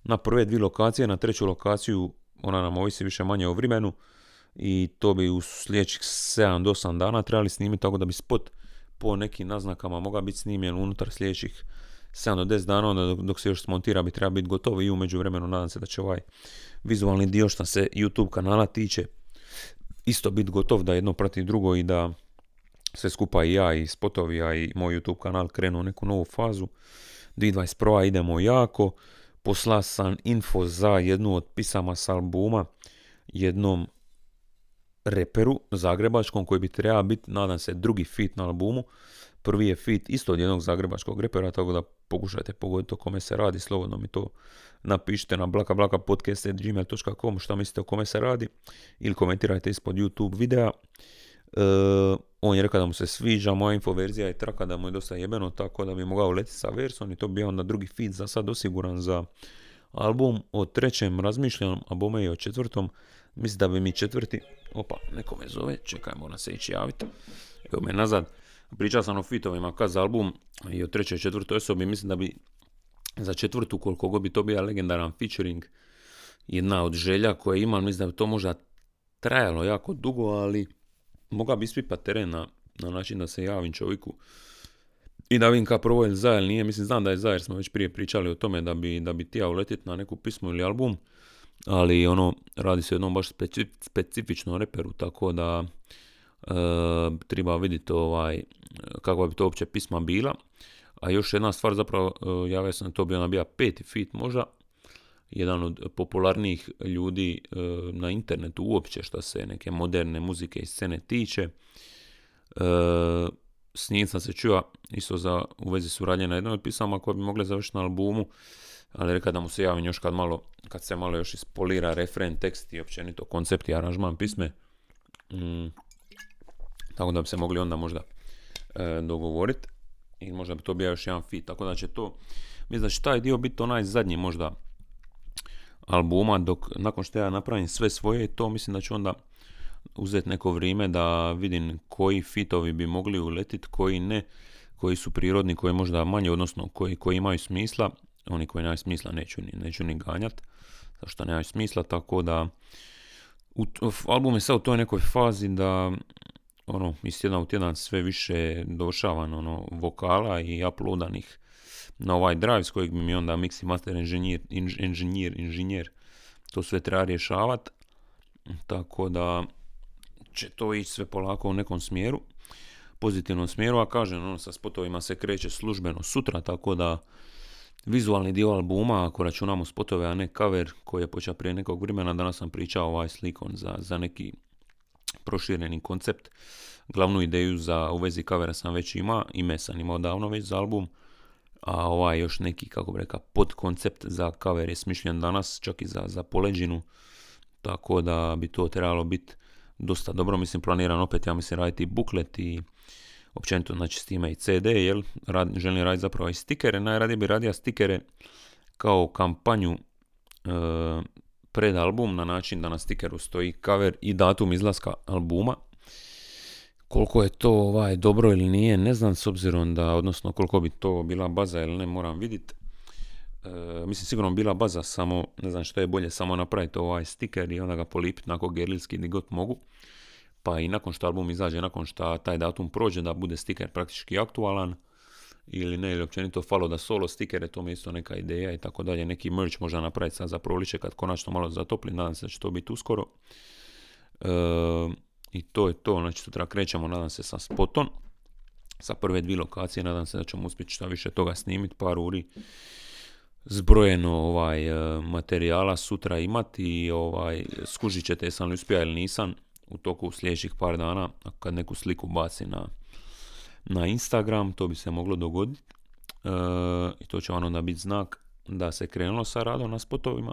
Na prve dvije lokacije, na treću lokaciju, ona nam ovisi više manje o vremenu i to bi u sljedećih 7 do 8 dana trebali snimiti tako da bi spot po nekim naznakama mogao biti snimljen unutar sljedećih 7 do 10 dana, onda dok se još smontira bi treba biti gotovo i u međuvremenu nadam se da će ovaj vizualni dio što se YouTube kanala tiče isto biti gotov da jedno prati drugo i da sve skupa i ja i spotovi, a i moj YouTube kanal krenu u neku novu fazu. 2021. idemo jako. Posla sam info za jednu od pisama s albuma jednom reperu zagrebačkom koji bi trebao biti, nadam se, drugi fit na albumu. Prvi je fit isto od jednog zagrebačkog repera, tako da pokušajte pogoditi o kome se radi, slobodno mi to napišite na blakablakapodcast.gmail.com šta mislite o kome se radi ili komentirajte ispod YouTube videa. E, on je rekao da mu se sviđa, moja infoverzija je traka da mu je dosta jebeno, tako da bi mogao letiti sa versom i to bi onda drugi feed za sad osiguran za album. O trećem razmišljam, a bome i o četvrtom. Mislim da bi mi četvrti... Opa, neko me zove, čekaj, moram se ići javiti. Evo me nazad. Pričao sam o fitovima kad za album i o trećoj četvrtoj osobi. Mislim da bi za četvrtu, koliko god bi to bio legendaran featuring, jedna od želja koje imam, mislim da bi to možda trajalo jako dugo, ali mogao bi ispipat teren na, na način da se javim čovjeku i da vidim ka prvo je za nije. Mislim, znam da je za jer smo već prije pričali o tome da bi, da bi tijao letjeti na neku pismo ili album, ali ono, radi se o jednom baš specifičnom reperu, tako da e, treba vidjeti ovaj, kakva bi to uopće pisma bila. A još jedna stvar, zapravo, e, javio sam to bi ona bila peti fit možda, jedan od popularnijih ljudi e, na internetu uopće što se neke moderne muzike i scene tiče. E, s njim sam se čuo isto za, u vezi suradnje na jednom od pisama koje bi mogle završiti na albumu, ali rekao da mu se javim još kad malo, kad se malo još ispolira refren, tekst i općenito koncept i aranžman pisme. Mm, tako da bi se mogli onda možda e, dogovoriti i možda bi to bio još jedan fit, tako da će to, mislim da će taj dio biti onaj zadnji možda albuma, dok nakon što ja napravim sve svoje, to mislim da ću onda uzeti neko vrijeme da vidim koji fitovi bi mogli uletiti, koji ne, koji su prirodni, koji možda manje, odnosno koji, koji imaju smisla, oni koji nemaju smisla neću ni, neću ni ganjat, zašto nemaju smisla, tako da u, album je sad u toj nekoj fazi da ono, iz tjedna u tjedan sve više došavan ono, vokala i uploadanih na ovaj drive s kojeg bi mi onda mix i master inženjer, inženjer, inženjer to sve treba rješavati. Tako da će to ići sve polako u nekom smjeru, pozitivnom smjeru, a kažem, ono, sa spotovima se kreće službeno sutra, tako da vizualni dio albuma, ako računamo spotove, a ne cover koji je počeo prije nekog vremena, danas sam pričao ovaj slikon za, za neki prošireni koncept. Glavnu ideju za u vezi covera sam već ima, ime sam imao davno već za album, a ovaj još neki, kako bi rekao, podkoncept za cover je smišljen danas, čak i za, za poleđinu, tako da bi to trebalo biti dosta dobro, mislim, planiran opet, ja mislim, raditi buklet i općenito, znači, s time i CD, jel, Rad, želim raditi zapravo i stikere, najradije bi radio stikere kao kampanju e, pred album, na način da na stikeru stoji cover i datum izlaska albuma, koliko je to ovaj, dobro ili nije, ne znam s obzirom da, odnosno koliko bi to bila baza ili ne, moram vidjeti. E, mislim sigurno bila baza, samo ne znam što je bolje, samo napraviti ovaj stiker i onda ga polipiti nakon gerlilski gdje god mogu. Pa i nakon što album izađe, nakon što taj datum prođe, da bude stiker praktički aktualan ili ne, ili općenito falo da solo stikere, to mi isto neka ideja i tako dalje. Neki merch možda napraviti sad za proliče kad konačno malo zatopli, nadam se da će to biti uskoro. E, i to je to, znači sutra krećemo, nadam se, sa spotom. Sa prve dvije lokacije, nadam se da ćemo uspjeti šta više toga snimiti, par uri zbrojeno ovaj e, materijala sutra imati i ovaj, skužit ćete jesam li uspio ili nisam u toku sljedećih par dana kad neku sliku baci na, na Instagram, to bi se moglo dogoditi. E, I to će vam onda biti znak da se krenulo sa radom na spotovima.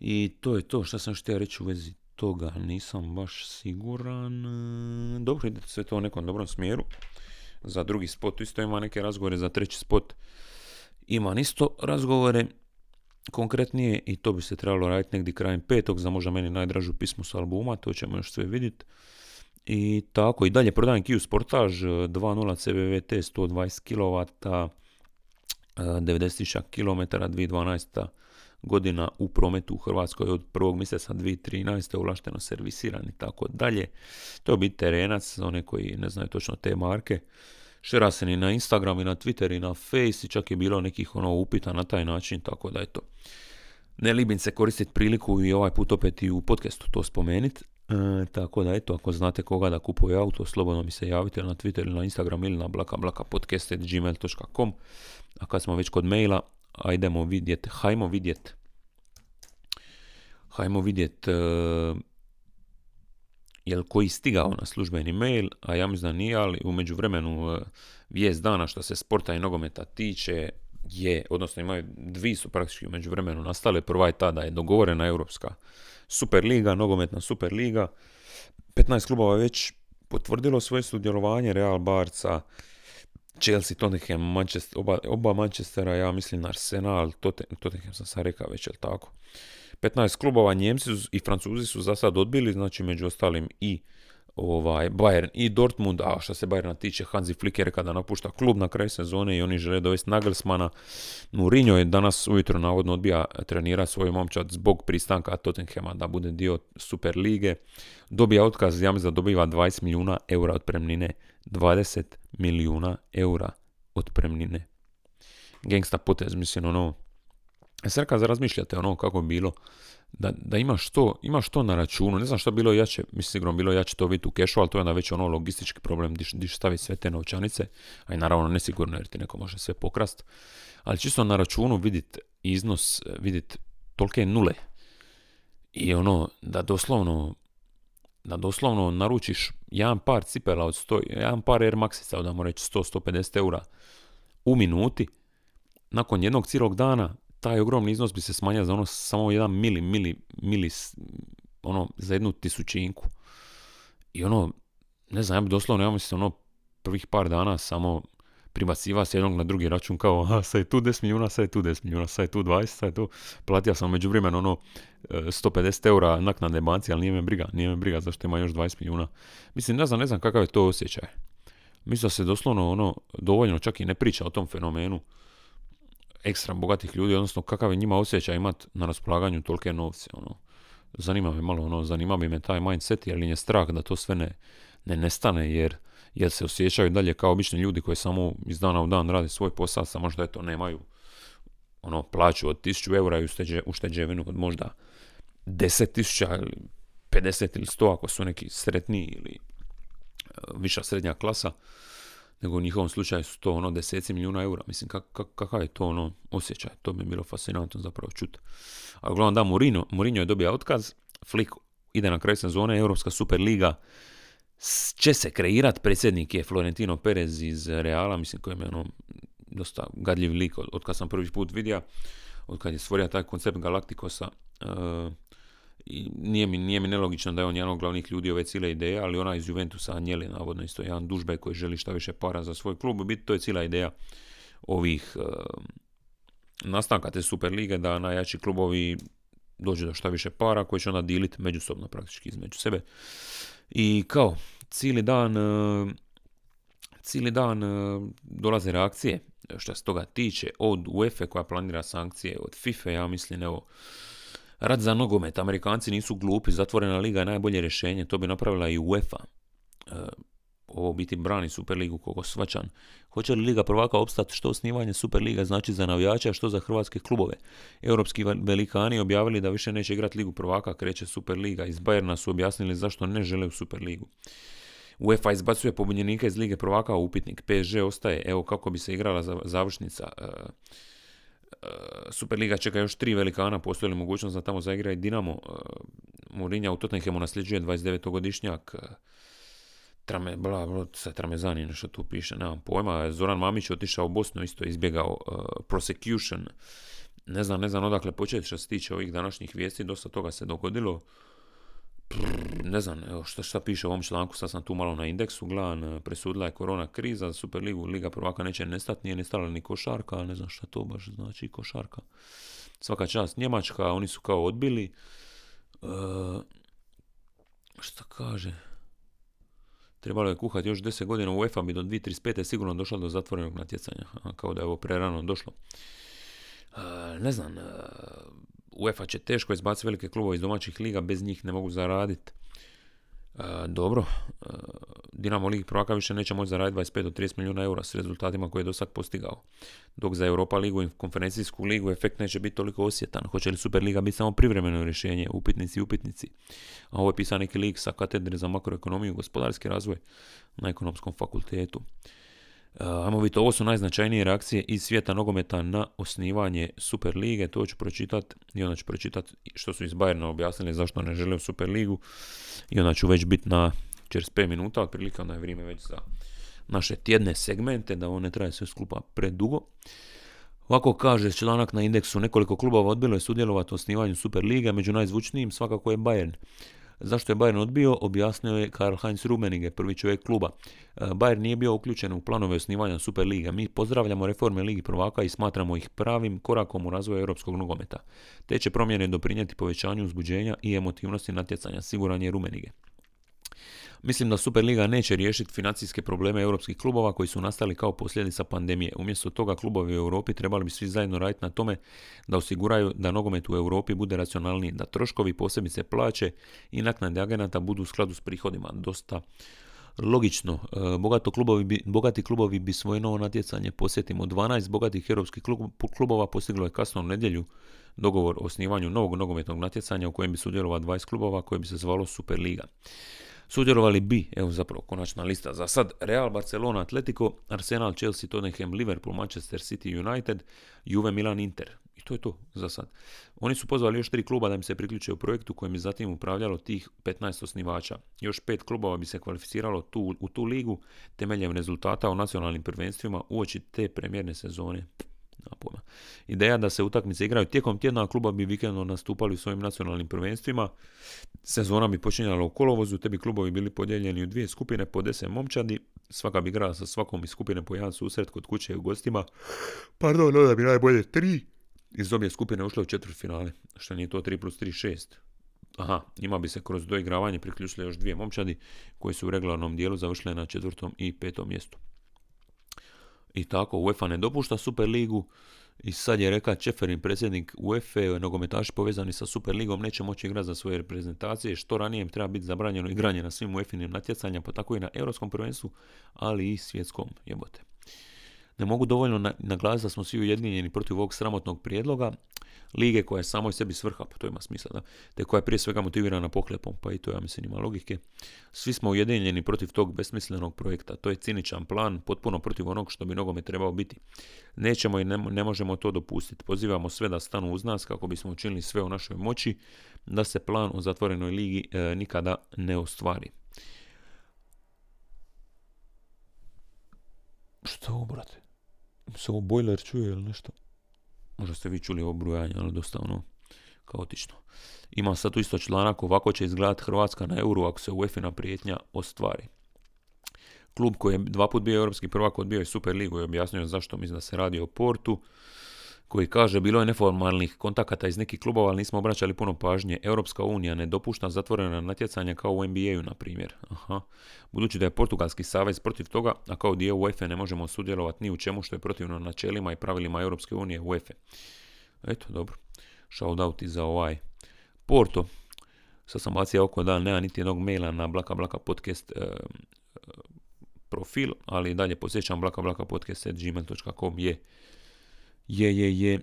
I to je to što sam htio reći u vezi toga. Nisam baš siguran. Dobro, ide sve to u nekom dobrom smjeru. Za drugi spot isto ima neke razgovore, za treći spot ima isto razgovore konkretnije i to bi se trebalo raditi negdje krajem petog za možda meni najdražu pismu s albuma, to ćemo još sve vidjeti. I tako, i dalje prodajem Kia Sportage 2.0 CVVT 120 kW, 90.000 km, 2012 godina u prometu u Hrvatskoj od prvog mjeseca 2013. ulašteno servisiran i tako dalje. To je biti terenac one koji ne znaju točno te marke. Šera se ni na Instagram i na Twitter i na Face i čak je bilo nekih ono upita na taj način, tako da eto. Ne libim se koristiti priliku i ovaj put opet i u podcastu to spomeniti. E, tako da eto, ako znate koga da kupuje auto, slobodno mi se javite na Twitter ili na Instagram ili na blakablakapodcast.gmail.com A kad smo već kod maila, ajdemo vidjet, hajmo vidjet, hajmo vidjet uh, jel koji stigao na službeni mail, a ja mislim da nije, ali u međuvremenu uh, vijest dana što se sporta i nogometa tiče je, odnosno imaju dvi su praktički u međuvremenu nastale. Prva je ta da je dogovorena Europska Superliga, nogometna Superliga. 15 klubova već potvrdilo svoje sudjelovanje, Real Barca, Chelsea, Tottenham, Manchester, oba, oba Manchestera, ja mislim Arsenal, Tottenham sam sad rekao već, jel tako? 15 klubova, Njemci i Francuzi su za sad odbili, znači među ostalim i ovaj, Bayern i Dortmund, a što se Bayerna tiče, Hansi Flick je rekao da napušta klub na kraju sezone i oni žele dovesti Nagelsmana. Mourinho je danas ujutro navodno odbija trenirati svoj momčad zbog pristanka Tottenhama da bude dio Super lige. Dobija otkaz, ja mislim da dobiva 20 milijuna eura otpremnine. 20 milijuna eura otpremnine. Gangsta potez, mislim, ono... Sad kad razmišljate ono kako bi bilo da, da imaš, to, imaš to na računu, ne znam što bilo jače, mislim sigurno bilo jače to vidjeti u kešu, ali to je onda već ono logistički problem di staviti sve te novčanice, a i naravno nesigurno jer ti neko može sve pokrast, ali čisto na računu vidjeti iznos, vidjeti tolike nule i ono da doslovno da doslovno naručiš jedan par cipela od 100, jedan par Air Maxica, da reći 100-150 eura u minuti, nakon jednog cijelog dana taj ogromni iznos bi se smanjio za ono samo jedan mili, mili, mili, ono, za jednu tisućinku. I ono, ne znam, ja bi doslovno, ja mislim, ono, prvih par dana samo pribaciva s jednog na drugi račun kao, aha, sad je tu 10 milijuna, sad je tu 10 milijuna, sad je tu 20, sad je tu, platio sam među vremenu ono 150 e, eura naknade banci, ali nije me briga, nije me briga zašto ima još 20 milijuna. Mislim, ne znam, ne znam kakav je to osjećaj. Mislim da se doslovno ono, dovoljno čak i ne priča o tom fenomenu ekstra bogatih ljudi, odnosno kakav je njima osjećaj imat na raspolaganju tolike novce, ono. Zanima me malo, ono, zanima bi me taj mindset, jer je strah da to sve ne, ne nestane, jer, jer se osjećaju dalje kao obični ljudi koji samo iz dana u dan rade svoj posao, samo možda eto nemaju ono, plaću od 1000 eura i ušteđe, ušteđevinu od možda 10.000 ili 50 ili 100 ako su neki sretni ili e, viša srednja klasa nego u njihovom slučaju su to ono deseci milijuna eura. Mislim, kakav je to ono osjećaj, to bi bilo fascinantno zapravo čuti. A uglavnom da, Mourinho, Mourinho je dobio otkaz, Flick ide na kraj sezone, Europska Superliga će se kreirat, predsjednik je Florentino Perez iz Reala, mislim koji je ono dosta gadljiv lik od, od kad sam prvi put vidio, od kad je stvorio taj koncept Galacticosa, uh, i nije mi, nije mi nelogično da je on jedan od glavnih ljudi ove cijele ideje, ali ona iz Juventusa Anjeli, navodno isto jedan dužbe koji želi šta više para za svoj klub, biti to je cijela ideja ovih uh, nastanka te Superlige, da najjači klubovi dođu do šta više para koji će onda diliti međusobno praktički između sebe. I kao, cijeli dan uh, cijeli dan uh, dolaze reakcije što se toga tiče od UEFA koja planira sankcije, od FIFA, ja mislim, evo, Rad za nogomet, Amerikanci nisu glupi, zatvorena liga je najbolje rješenje, to bi napravila i UEFA. E, ovo biti brani Superligu koliko svačan. Hoće li Liga prvaka opstati što osnivanje Superliga znači za navijača, što za hrvatske klubove? Europski velikani objavili da više neće igrati Ligu prvaka, kreće Superliga. Iz Bayerna su objasnili zašto ne žele u Superligu. UEFA izbacuje pobunjenika iz Lige prvaka u upitnik. PSG ostaje, evo kako bi se igrala završnica. E, Eh, Superliga čeka još tri velikana, postoji li mogućnost da tamo zaigra i Dinamo. Eh, Mourinho u Tottenhamu nasljeđuje 29-godišnjak. Trame, bla, bla, se Tramezani nešto tu piše, nemam pojma. Zoran Mamić je otišao u Bosnu, isto izbjegao uh, prosecution. ne znam, ne znam odakle početi što se tiče ovih današnjih vijesti, dosta toga se dogodilo. ne znam, evo šta, šta piše u ovom članku, sad sam tu malo na indeksu, gledam, e, presudila je korona kriza, Super ligu, Liga prvaka neće nestati, nije nestala ni košarka, ne znam šta to baš znači košarka. Svaka čast Njemačka, oni su kao odbili. E, šta kaže? Trebalo je kuhati još 10 godina u UEFA bi do 2035. sigurno došla do zatvorenog natjecanja, kao da je ovo prerano došlo. Ne znam, UEFA će teško izbaciti velike klubove iz domaćih liga, bez njih ne mogu zaraditi. E, dobro, Dinamo Ligi prvaka više neće moći zaraditi 25 do 30 milijuna eura s rezultatima koje je do sad postigao. Dok za Europa ligu i konferencijsku ligu efekt neće biti toliko osjetan. Hoće li Superliga biti samo privremeno rješenje, upitnici i upitnici. A ovo je pisan neki lik sa katedre za makroekonomiju i gospodarski razvoj na ekonomskom fakultetu. Uh, ajmo vidjeti, ovo su najznačajnije reakcije iz svijeta nogometa na osnivanje Super lige. To ću pročitati i onda ću pročitati što su iz Bayerna objasnili zašto ne žele u Super ligu. I onda ću već biti na 45 minuta, otprilike onda je vrijeme već za naše tjedne segmente, da ovo ne traje sve skupa predugo. Ovako kaže članak na indeksu, nekoliko klubova odbilo je sudjelovati u osnivanju Super Liga, među najzvučnijim svakako je Bayern. Zašto je Bayern odbio, objasnio je Karl Heinz Rummenigge, prvi čovjek kluba. E, Bayern nije bio uključen u planove osnivanja Super Liga. Mi pozdravljamo reforme Ligi prvaka i smatramo ih pravim korakom u razvoju europskog nogometa. Te će promjene doprinijeti povećanju uzbuđenja i emotivnosti natjecanja, siguran je Rummenigge. Mislim da Superliga neće riješiti financijske probleme europskih klubova koji su nastali kao posljedica pandemije. Umjesto toga klubovi u Europi trebali bi svi zajedno raditi na tome da osiguraju da nogomet u Europi bude racionalniji, da troškovi posebice plaće i naknade agenata budu u skladu s prihodima. Dosta logično. E, bogato klubovi bi, bogati klubovi bi svoje novo natjecanje posjetimo. 12 bogatih europskih klubova postiglo je kasno nedjelju dogovor o osnivanju novog nogometnog natjecanja u kojem bi sudjelovalo 20 klubova koje bi se zvalo Superliga. Sudjelovali bi, evo zapravo konačna lista za sad, Real, Barcelona, Atletico, Arsenal, Chelsea, Tottenham, Liverpool, Manchester City, United, Juve, Milan, Inter. I to je to za sad. Oni su pozvali još tri kluba da im se priključe u projektu kojem bi zatim upravljalo tih 15 osnivača. Još pet klubova bi se kvalificiralo tu, u tu ligu temeljem rezultata o nacionalnim prvenstvima uoči te premjerne sezone. Pojma. Ideja da se utakmice igraju tijekom tjedna, kluba bi vikendno nastupali u svojim nacionalnim prvenstvima. Sezona bi počinjala u kolovozu, te bi klubovi bili podijeljeni u dvije skupine po deset momčadi. Svaka bi igrala sa svakom iz skupine po jedan susret kod kuće i u gostima. Pardon, onda bi najbolje tri iz obje skupine ušle u četvrt finale. Što nije to 3 plus 3, 6. Aha, ima bi se kroz doigravanje priključile još dvije momčadi koji su u regularnom dijelu završile na četvrtom i petom mjestu i tako UEFA ne dopušta Super ligu i sad je rekao Čeferin predsjednik UEFA, nogometaši povezani sa Super ligom neće moći igrati za svoje reprezentacije, što ranije im treba biti zabranjeno igranje na svim UEFA-nim natjecanjima, pa tako i na Europskom prvenstvu, ali i svjetskom jebote. Ne mogu dovoljno naglasiti da smo svi ujedinjeni protiv ovog sramotnog prijedloga, lige koja je samo sebi svrha, pa to ima smisla, da, te koja je prije svega motivirana pohlepom, pa i to ja mislim ima logike. Svi smo ujedinjeni protiv tog besmislenog projekta, to je ciničan plan, potpuno protiv onog što bi nogome trebao biti. Nećemo i ne, možemo to dopustiti. Pozivamo sve da stanu uz nas kako bismo učinili sve u našoj moći da se plan o zatvorenoj ligi e, nikada ne ostvari. Što brate? Se ovo bojler čuje ili nešto? Možda ste vi čuli ovo brujanje, ali dosta ono kaotično. Ima sad tu isto članak, ovako će izgledati Hrvatska na euru ako se UEFA prijetnja ostvari. Klub koji je dva put bio europski prvak odbio je Super ligu i objasnio zašto mislim da se radi o Portu koji kaže bilo je neformalnih kontakata iz nekih klubova, ali nismo obraćali puno pažnje. Europska unija ne dopušta zatvorena natjecanja kao u NBA-u, na primjer. Aha. Budući da je Portugalski savez protiv toga, a kao dio UEFA ne možemo sudjelovati ni u čemu što je protivno načelima i pravilima Europske unije UEFA. Eto, dobro. Shout out i za ovaj Porto. Sad sam bacio oko da nema niti jednog maila na Blaka Blaka podcast e, profil, ali dalje posjećam blaka blaka podcast gmail.com je je, je, je e,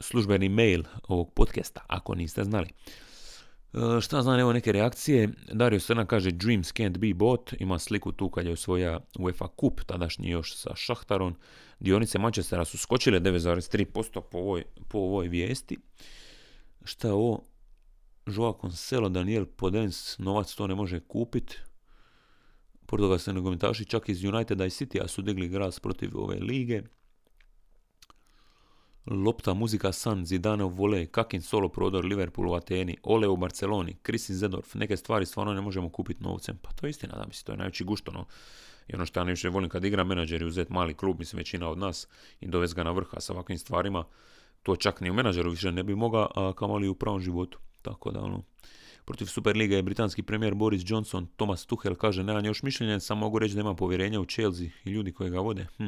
službeni mail ovog podcasta, ako niste znali. E, šta znam, evo neke reakcije. Dario Srna kaže Dreams can't be bought. Ima sliku tu kad je osvoja UEFA Cup, tadašnji još sa Šahtarom. Dionice Manchestera su skočile 9,3% po ovoj, po ovoj vijesti. Šta je ovo? Joao Cancelo, Daniel Podens, novac to ne može kupiti se nogometaši čak iz Uniteda i Citya su digli gras protiv ove lige. Lopta, muzika San, Zidane vole, Kakin solo prodor, Liverpool u Ateni, Ole u Barceloni, Krisin Zedorf, neke stvari stvarno ne možemo kupiti novcem. Pa to je istina, da mislim, to je najveći gušt, ono. I ono što ja najviše volim kad igra menadžer i uzet mali klub, mislim većina od nas, i dovesti ga na vrha sa ovakvim stvarima, to čak ni u menadžeru više ne bi mogao, a kamoli u pravom životu. Tako da, ono, protiv Superlige je britanski premijer Boris Johnson, Thomas Tuchel kaže, nemam još mišljenje, samo mogu reći da imam povjerenja u Chelsea i ljudi koji ga vode. Hm.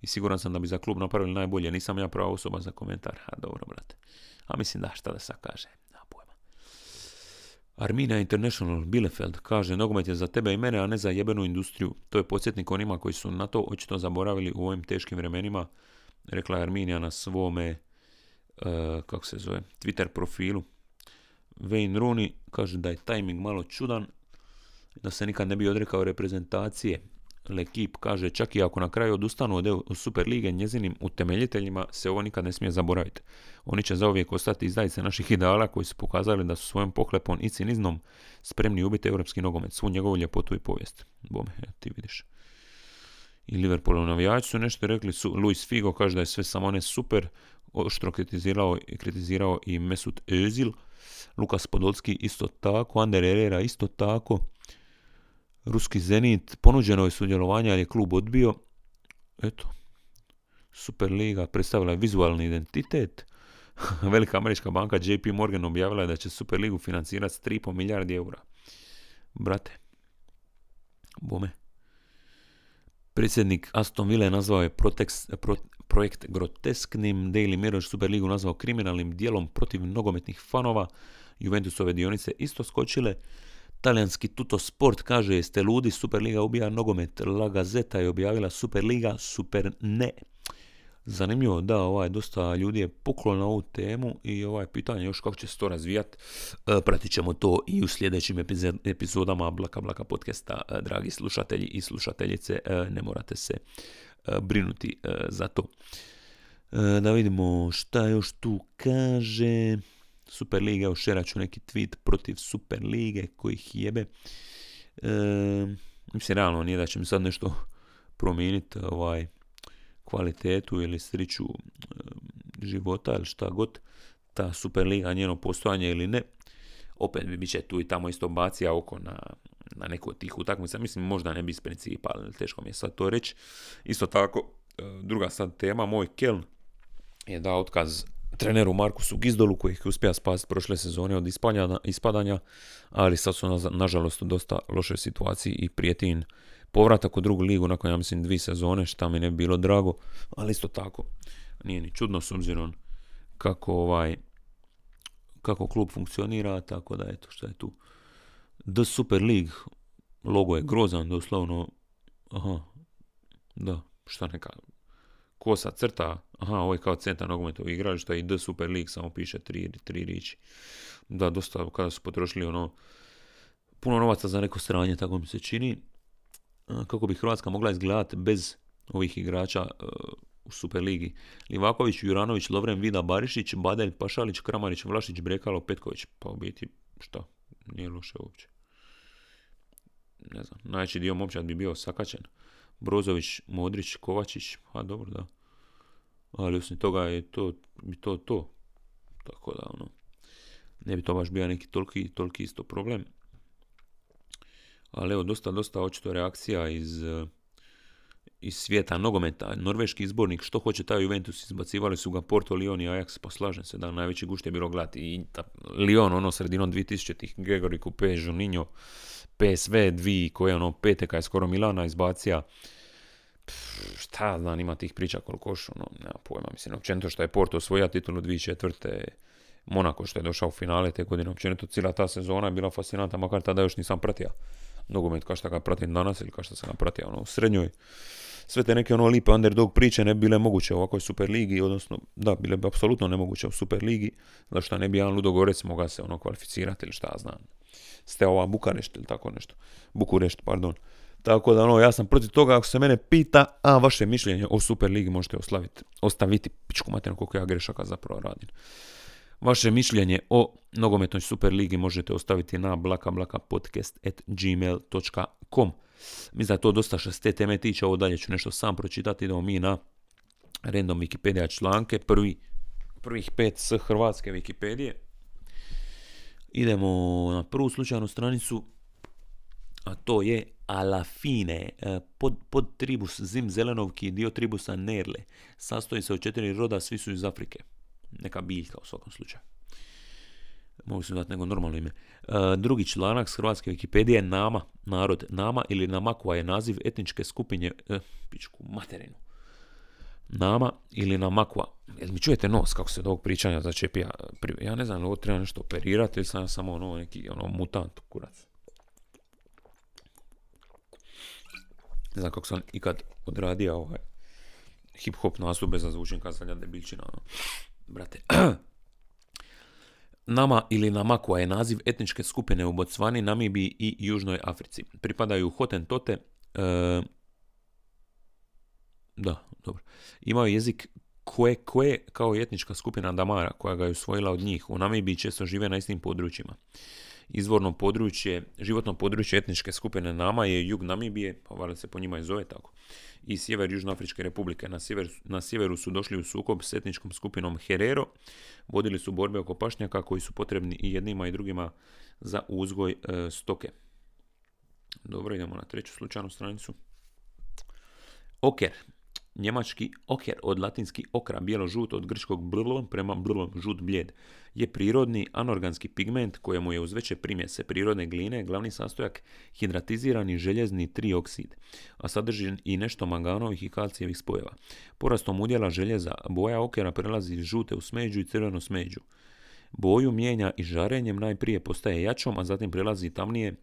I siguran sam da bi za klub napravili najbolje, nisam ja prava osoba za komentar. A dobro, brate. A mislim da, šta da sad kaže. Armina International Bielefeld kaže, nogomet je za tebe i mene, a ne za jebenu industriju. To je podsjetnik onima koji su na to očito zaboravili u ovim teškim vremenima. Rekla je Arminija na svome, uh, kako se zove, Twitter profilu. Wayne Rooney kaže da je tajming malo čudan, da se nikad ne bi odrekao reprezentacije. Lekip kaže čak i ako na kraju odustanu od Super lige njezinim utemeljiteljima se ovo nikad ne smije zaboraviti. Oni će zauvijek ostati izdajice naših ideala koji su pokazali da su svojom pohlepom i ciniznom spremni ubiti europski nogomet, svu njegovu ljepotu i povijest. Bome, ti vidiš. I Liverpoolov navijači su nešto rekli, su, Luis Figo kaže da je sve samo ne super, oštro kritizirao, kritizirao i Mesut Özil, Lukas Podolski isto tako, Ander Herrera isto tako, Ruski Zenit, ponuđeno je sudjelovanje, ali je klub odbio. Eto, Superliga predstavila je vizualni identitet. Velika američka banka JP Morgan objavila je da će Superligu financirati s 3,5 milijardi eura. Brate, bome. Predsjednik Aston Villa nazvao je projekt grotesknim, Daily Mirror Superligu nazvao kriminalnim dijelom protiv nogometnih fanova. Juventusove dionice isto skočile. Talijanski Tuto Sport kaže jeste ludi, Superliga ubija nogomet. La Gazeta je objavila Superliga, super ne. Zanimljivo, da, ovaj, dosta ljudi je puklo na ovu temu i ovaj pitanje još kako će se to razvijati. E, pratit ćemo to i u sljedećim epizodama Blaka Blaka podcasta, e, dragi slušatelji i slušateljice, e, ne morate se brinuti za to. Da vidimo šta još tu kaže. Superliga, evo ću neki tweet protiv Superlige koji jebe. E, mislim, realno nije da će mi sad nešto promijeniti ovaj, kvalitetu ili sriću e, života ili šta god. Ta Superliga, njeno postojanje ili ne. Opet bi će tu i tamo isto bacija oko na, na neku od tih utakmica. Mislim, možda ne bi iz principa, ali teško mi je sad to reći. Isto tako, e, druga sad tema, moj Keln je dao otkaz treneru Markusu Gizdolu koji ih uspija spasiti prošle sezone od ispadanja, ali sad su na, nažalost u dosta lošoj situaciji i prijetin povratak u drugu ligu nakon ja mislim dvije sezone šta mi ne bi bilo drago, ali isto tako nije ni čudno s obzirom kako ovaj kako klub funkcionira, tako da eto što je tu. The Super League logo je grozan, doslovno aha, da, šta neka kosa crta, aha, ovo je kao centar nogometnog igrališta i The Super League samo piše tri, tri riči. Da, dosta kada su potrošili ono puno novaca za neko stranje, tako mi se čini. Kako bi Hrvatska mogla izgledati bez ovih igrača uh, u Superligi. Livaković, Juranović, Lovren, Vida, Barišić, Badelj, Pašalić, Kramarić, Vlašić, Brekalo, Petković. Pa u biti, šta? Nije loše uopće. Ne znam, najveći dio momčad bi bio sakačen. Brozović, Modrić, Kovačić, a dobro da. Ali osim toga je to to to. Tako da ono ne bi to baš bio neki toliki, toliki isto problem. Ali evo, dosta, dosta očito reakcija iz, iz svijeta nogometa. Norveški izbornik, što hoće taj Juventus, izbacivali su ga Porto, Lyon i Ajax, pa slažem se da najveći gušt je bilo gledati. I ta, Lyon, ono, sredinom 2000-ih, Gregory Coupe, Juninho, PSV, dvi, koje ono, pete, je skoro Milana izbacija. šta znam, ima tih priča koliko još, ono, nema pojma, mislim, općenito što je Porto osvojio titulu 2004. Monako što je došao u finale te godine, općenito cijela ta sezona je bila fascinanta, makar tada još nisam pratio nogomet kao što ga pratim danas ili kao što sam ga pratio ono, u srednjoj. Sve te neke ono lipe underdog priče ne bi bile moguće u ovakvoj Superligi, odnosno da, bile bi apsolutno nemoguće u Superligi, zašto ne bi jedan Ludogorec mogao se ono kvalificirati ili šta ja znam. Steaua Bukarešt ili tako nešto. Bukurešt, pardon. Tako da ono, ja sam protiv toga, ako se mene pita, a vaše mišljenje o Superligi možete oslaviti, ostaviti pičku materinu koliko ja grešaka zapravo radim. Vaše mišljenje o nogometnoj Superligi možete ostaviti na blakablakapodcast.gmail.com Mislim da to dosta što se te teme tiče, ovo dalje ću nešto sam pročitati, idemo mi na random Wikipedia članke, prvi, prvih pet s hrvatske Wikipedije. Idemo na prvu slučajnu stranicu, a to je Alafine, e, pod, pod tribus Zim Zelenovki, dio tribusa Nerle. Sastoji se od četiri roda, svi su iz Afrike. Neka biljka u svakom slučaju. Mogu se dati nego normalno ime. E, drugi članak s hrvatske Wikipedije je Nama, narod. Nama ili Namakua je naziv etničke skupine, e, pičku materinu. Nama ili Namakua. Jel mi čujete nos kako se od ovog pričanja začepija? Ja ne znam, ovo treba nešto operirati ili sam samo ono neki ono, mutant kurac. Ne znam kako sam ikad odradio ovaj hip-hop nastup bez kad sam debilčina. Ono. Brate. Nama ili Namakua je naziv etničke skupine u Botsvani, Namibiji i Južnoj Africi. Pripadaju Hotentote, e, da, dobro. Imao jezik koje koje kao etnička skupina Damara koja ga je usvojila od njih. U Namibiji često žive na istim područjima. Izvorno područje, životno područje etničke skupine Nama je jug Namibije, pa valjda se po njima i zove tako, i sjever Južnoafričke republike. Na, sjever, na sjeveru su došli u sukob s etničkom skupinom Herero, vodili su borbe oko pašnjaka koji su potrebni i jednima i drugima za uzgoj e, stoke. Dobro, idemo na treću slučajnu stranicu. Oker, Njemački oker od latinski okra, bijelo-žut od grčkog bllo prema bllo, žut bljed, je prirodni anorganski pigment kojemu je uz veće primjese prirodne gline glavni sastojak hidratizirani željezni trioksid, a sadrži i nešto manganovih i kalcijevih spojeva. Porastom udjela željeza boja okera prelazi iz žute u smeđu i crvenu smeđu. Boju mijenja i žarenjem najprije postaje jačom, a zatim prelazi tamnije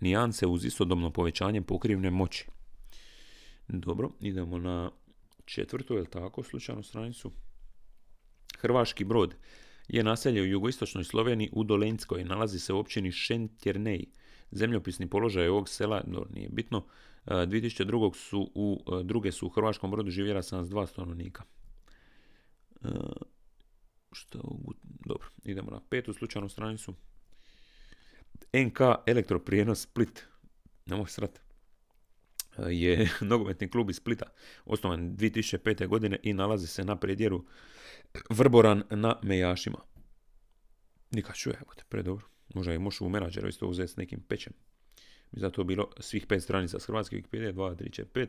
nijance uz istodobno povećanje pokrivne moći. Dobro, idemo na četvrtu, je tako, slučajnu stranicu? Hrvaški brod je naselje u jugoistočnoj Sloveniji u Dolenjskoj. Nalazi se u općini Šentjernej. Zemljopisni položaj ovog sela, no, nije bitno, 2002. E, su u, e, druge su u Hrvaškom brodu živjela 72 stanovnika. E, što, dobro, idemo na petu slučajnu stranicu. NK Elektroprijenos Split. Nemoj srati je nogometni klub iz Splita, osnovan 2005. godine i nalazi se na predjeru Vrboran na Mejašima. Nikad čuje, evo te, predobro. Možda je mošu u menadžeru isto uzeti s nekim pećem. Mi zato bilo svih pet stranica s hrvatske Wikipedije, 2, 3, 4, 5.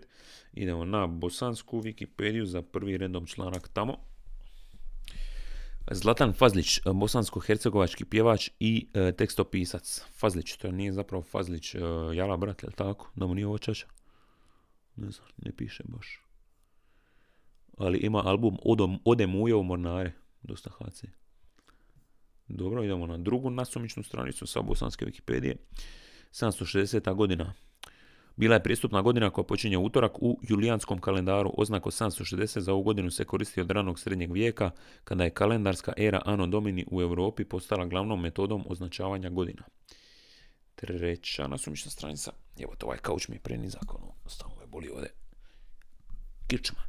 Idemo na bosansku Wikipediju za prvi redom članak tamo. Zlatan Fazlić, bosansko-hercegovački pjevač i e, tekstopisac. Fazlić, to nije zapravo Fazlić e, Jala brat, tako? Da mu nije ovo čača. Ne znam, ne piše baš. Ali ima album Odom, Ode Muje u Mornare. Dosta HC. Dobro, idemo na drugu nasumičnu stranicu sa bosanske Wikipedije. 760. godina. Bila je pristupna godina koja počinje utorak u julijanskom kalendaru. Oznako 760 za ovu godinu se koristi od ranog srednjeg vijeka, kada je kalendarska era Anno Domini u Europi postala glavnom metodom označavanja godina. Treća nasumična stranica. Evo to ovaj kauč mi je prenizak, ono, boli ovdje. Kičma.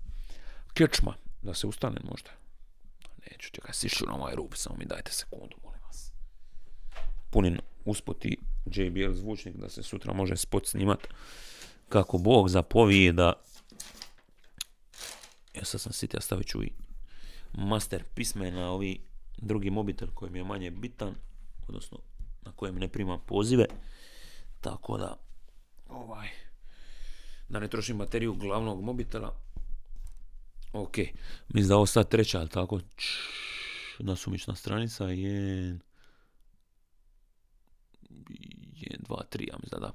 Kičma. Da se ustane možda. Neću, čekaj, sišu na ovaj rup, samo mi dajte sekundu, molim vas. Punin uspoti JBL zvučnik da se sutra može spot snimat. Kako Bog zapovije da... Ja sad sam sitio, stavit ću i master pisme na ovi drugi mobitel koji mi je manje bitan, odnosno na kojem ne primam pozive. Tako da, ovaj, da ne trošim bateriju glavnog mobitela. Ok, mislim da ovo sad treća, ali tako, nasumična stranica je... je 2, 3, ja mislim da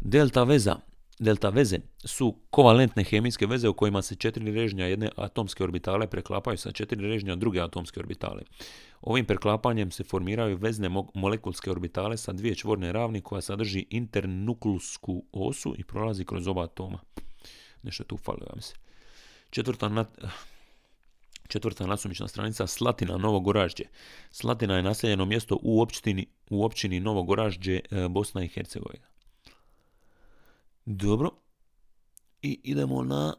Delta veza. Delta veze su kovalentne hemijske veze u kojima se četiri režnja jedne atomske orbitale preklapaju sa četiri režnja druge atomske orbitale. Ovim preklapanjem se formiraju vezne molekulske orbitale sa dvije čvorne ravni koja sadrži internuklusku osu i prolazi kroz oba atoma. Nešto tu fali, ja mislim. Četvrta, na, četvrta nasumična stranica Slatina Novo Goražđe. Slatina je naseljeno mjesto u općini, u općini e, Bosna i Hercegovina. Dobro. I idemo na...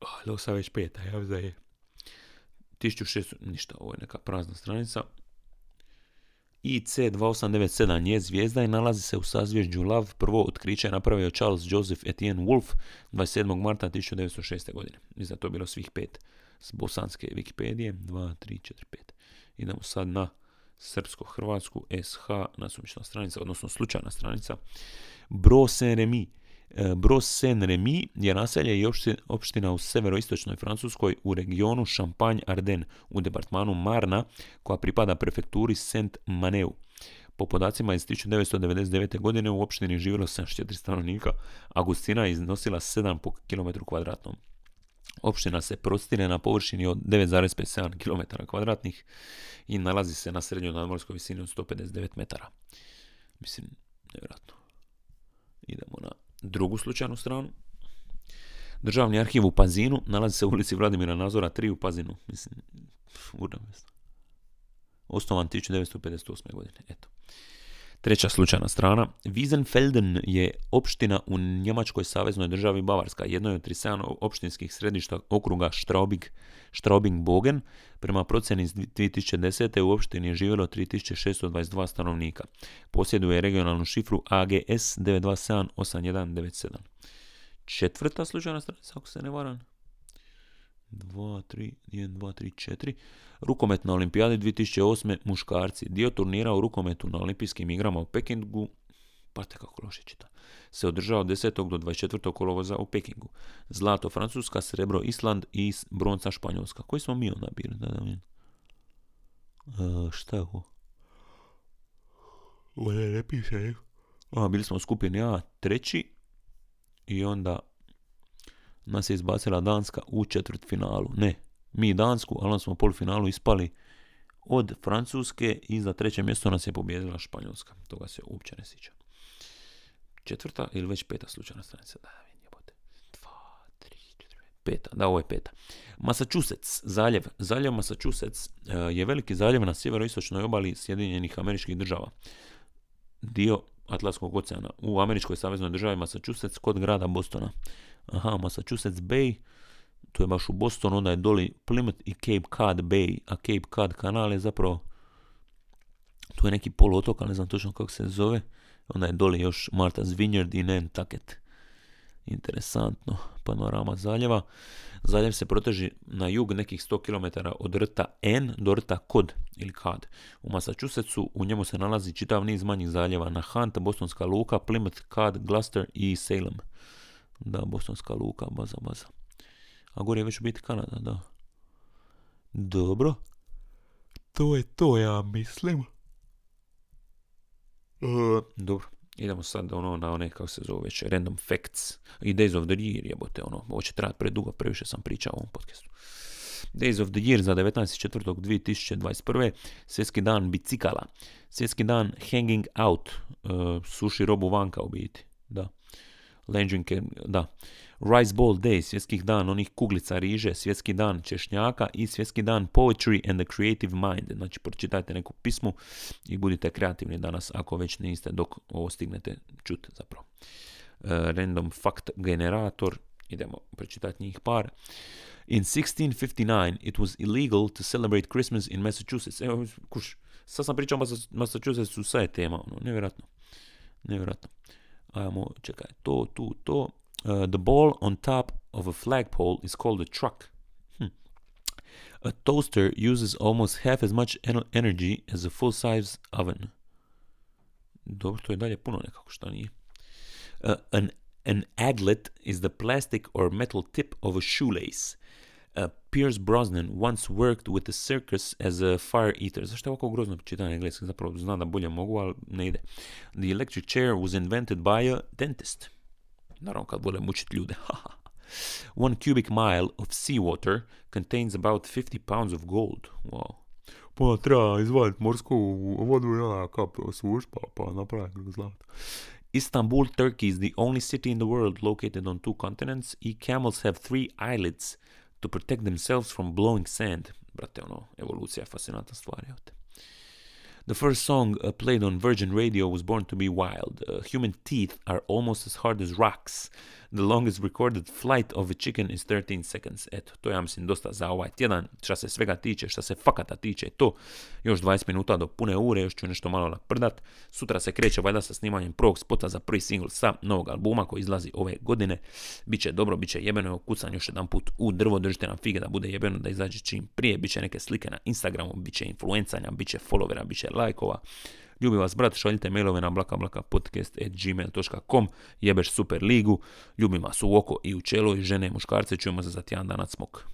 Oh, ovo sad već peta, ja je 1600, ništa, ovo je neka prazna stranica. IC2897 je zvijezda i nalazi se u sazvježđu Lav. Prvo otkriće je napravio Charles Joseph Etienne Wolf 27. marta 1906. godine. Mislim da to bilo svih pet s bosanske Wikipedije. 2, 3, 4, 5. Idemo sad na srpsko-hrvatsku SH nasumična stranica, odnosno slučajna stranica. Bro Saint-Remy. E, Bro Saint-Remy je naselje i opština u severoistočnoj Francuskoj u regionu Champagne-Ardennes u departmanu Marna koja pripada prefekturi Saint-Maneu. Po podacima iz 1999. godine u opštini živjelo 74 stanovnika, a gustina je iznosila 7 po km kvadratnom. Opština se prostire na površini od 9,57 km kvadratnih i nalazi se na srednjoj nadmorskoj visini od 159 metara. Mislim, nevjerojatno. Idemo na drugu slučajnu stranu. Državni arhiv u Pazinu nalazi se u ulici Vladimira Nazora 3 u Pazinu. Mislim, mjesto. Osnovan 1958. godine. Eto. Treća slučajna strana. Wiesenfelden je opština u Njemačkoj saveznoj državi Bavarska, jednoj od 37 opštinskih središta okruga Straubing, Straubing-Bogen. Prema procjeni iz 2010. u opštini je živjelo 3622 stanovnika. Posjeduje regionalnu šifru AGS 9278197. Četvrta slučajna stranica, ako se ne varam. 2, 3, 1, 2, 3, 4. Rukomet na olimpijadi 2008. muškarci. Dio turnira u rukometu na olimpijskim igrama u Pekingu, pa te kako loše čita, se održao 10. do 24. kolovoza u Pekingu. Zlato Francuska, srebro Island i bronca Španjolska. Koji smo mi onda bili? Da, da, uh, šta je ovo? Ovo ne piše. A, bili smo u skupini A treći i onda nas je izbacila Danska u četvrt finalu. Ne, mi Dansku, ali smo u polufinalu ispali od Francuske i za treće mjesto nas je pobijedila Španjolska. Toga se uopće ne sjeća. Četvrta ili već peta slučajna stranica. Da, jebote. Dva, tri, četiri, peta. Da, ovo je peta. Massachusetts, zaljev. Zaljev Massachusetts e, je veliki zaljev na sjeveroistočnoj obali Sjedinjenih američkih država. Dio Atlantskog oceana u američkoj saveznoj državi Massachusetts kod grada Bostona aha, Massachusetts Bay, to je baš u Bostonu, onda je doli Plymouth i Cape Cod Bay, a Cape Cod kanal je zapravo, tu je neki poluotok, ali ne znam točno kako se zove, onda je doli još Martha's Vineyard i Nantucket. Interesantno, panorama zaljeva. Zaljev se proteži na jug nekih 100 km od rta N do rta Kod ili Kad. U Massachusettsu u njemu se nalazi čitav niz manjih zaljeva na Hunt, Bostonska luka, Plymouth, Cod, Gloucester i Salem. Da, Bostonska luka, baza, baza. A gore je već biti Kanada, da. Dobro. To je to, ja mislim. Uh, dobro. Idemo sad ono na one, kako se zove već, random facts i Days of the Year, jebote, ono, ovo će trajati predugo, previše sam pričao u ovom podcastu. Days of the Year za 19.4.2021. Svjetski dan bicikala. Svjetski dan hanging out. Uh, suši robu vanka u biti. Da. Lenđinke, da. Rice Ball Day, svjetski dan onih kuglica riže, svjetski dan češnjaka i svjetski dan Poetry and the Creative Mind. Znači, pročitajte neku pismu i budite kreativni danas, ako već niste, dok ovo stignete čuti zapravo. Uh, random fact generator, idemo pročitati njih par. In 1659, it was illegal to celebrate Christmas in Massachusetts. Evo, kuš, sad sam pričao Massachusettsu, sve je tema, ono, nevjerojatno. Nevjerojatno. Ajmo, čekaj, to, tu, to. Uh, the ball on top of a flagpole is called a truck. Hm. A toaster uses almost half as much energy as a full-size oven. Dobro, to je dalje puno nekako, što nije. Uh, an, an aglet is the plastic or metal tip of a shoelace. Uh, Pierce Brosnan once worked with the circus as a fire eater. Je ovako grozno čitanje engleski? Zapravo znam da bolje mogu, ali ne ide. The electric chair was invented by a dentist. Naravno kad vole mučiti ljude. One cubic mile of seawater contains about 50 pounds of gold. Wow. Pa treba izvaditi morsku vodu ona kap suš, pa, pa napraviti zlato. Istanbul, Turkey is the only city in the world located on two continents. E camels have three eyelids to protect themselves from blowing sand. Brate, ono, fascinantna stvar, The first song uh, played on Virgin Radio was Born to be Wild. Uh, human teeth are almost as hard as rocks. The longest recorded flight of a chicken is 13 seconds. Eto, to ja mislim dosta za ovaj tjedan. Šta se svega tiče, šta se fakata tiče, to. Još 20 minuta do pune ure, još ću nešto malo naprdat. Sutra se kreće valjda sa snimanjem prvog spota za prvi single sa novog albuma koji izlazi ove godine. Biće dobro, biće jebeno, kucan još jedan put u drvo, držite nam fige da bude jebeno, da izađe čim prije, biće neke slike na Instagramu, biće influencanja, biće followera, biće lajkova. Ljubi vas brat, šaljite mailove na blakablakapodcast.gmail.com Jebeš super ligu, ljubim vas u oko i u čelo i žene i muškarce, čujemo se za tjedan dana smok.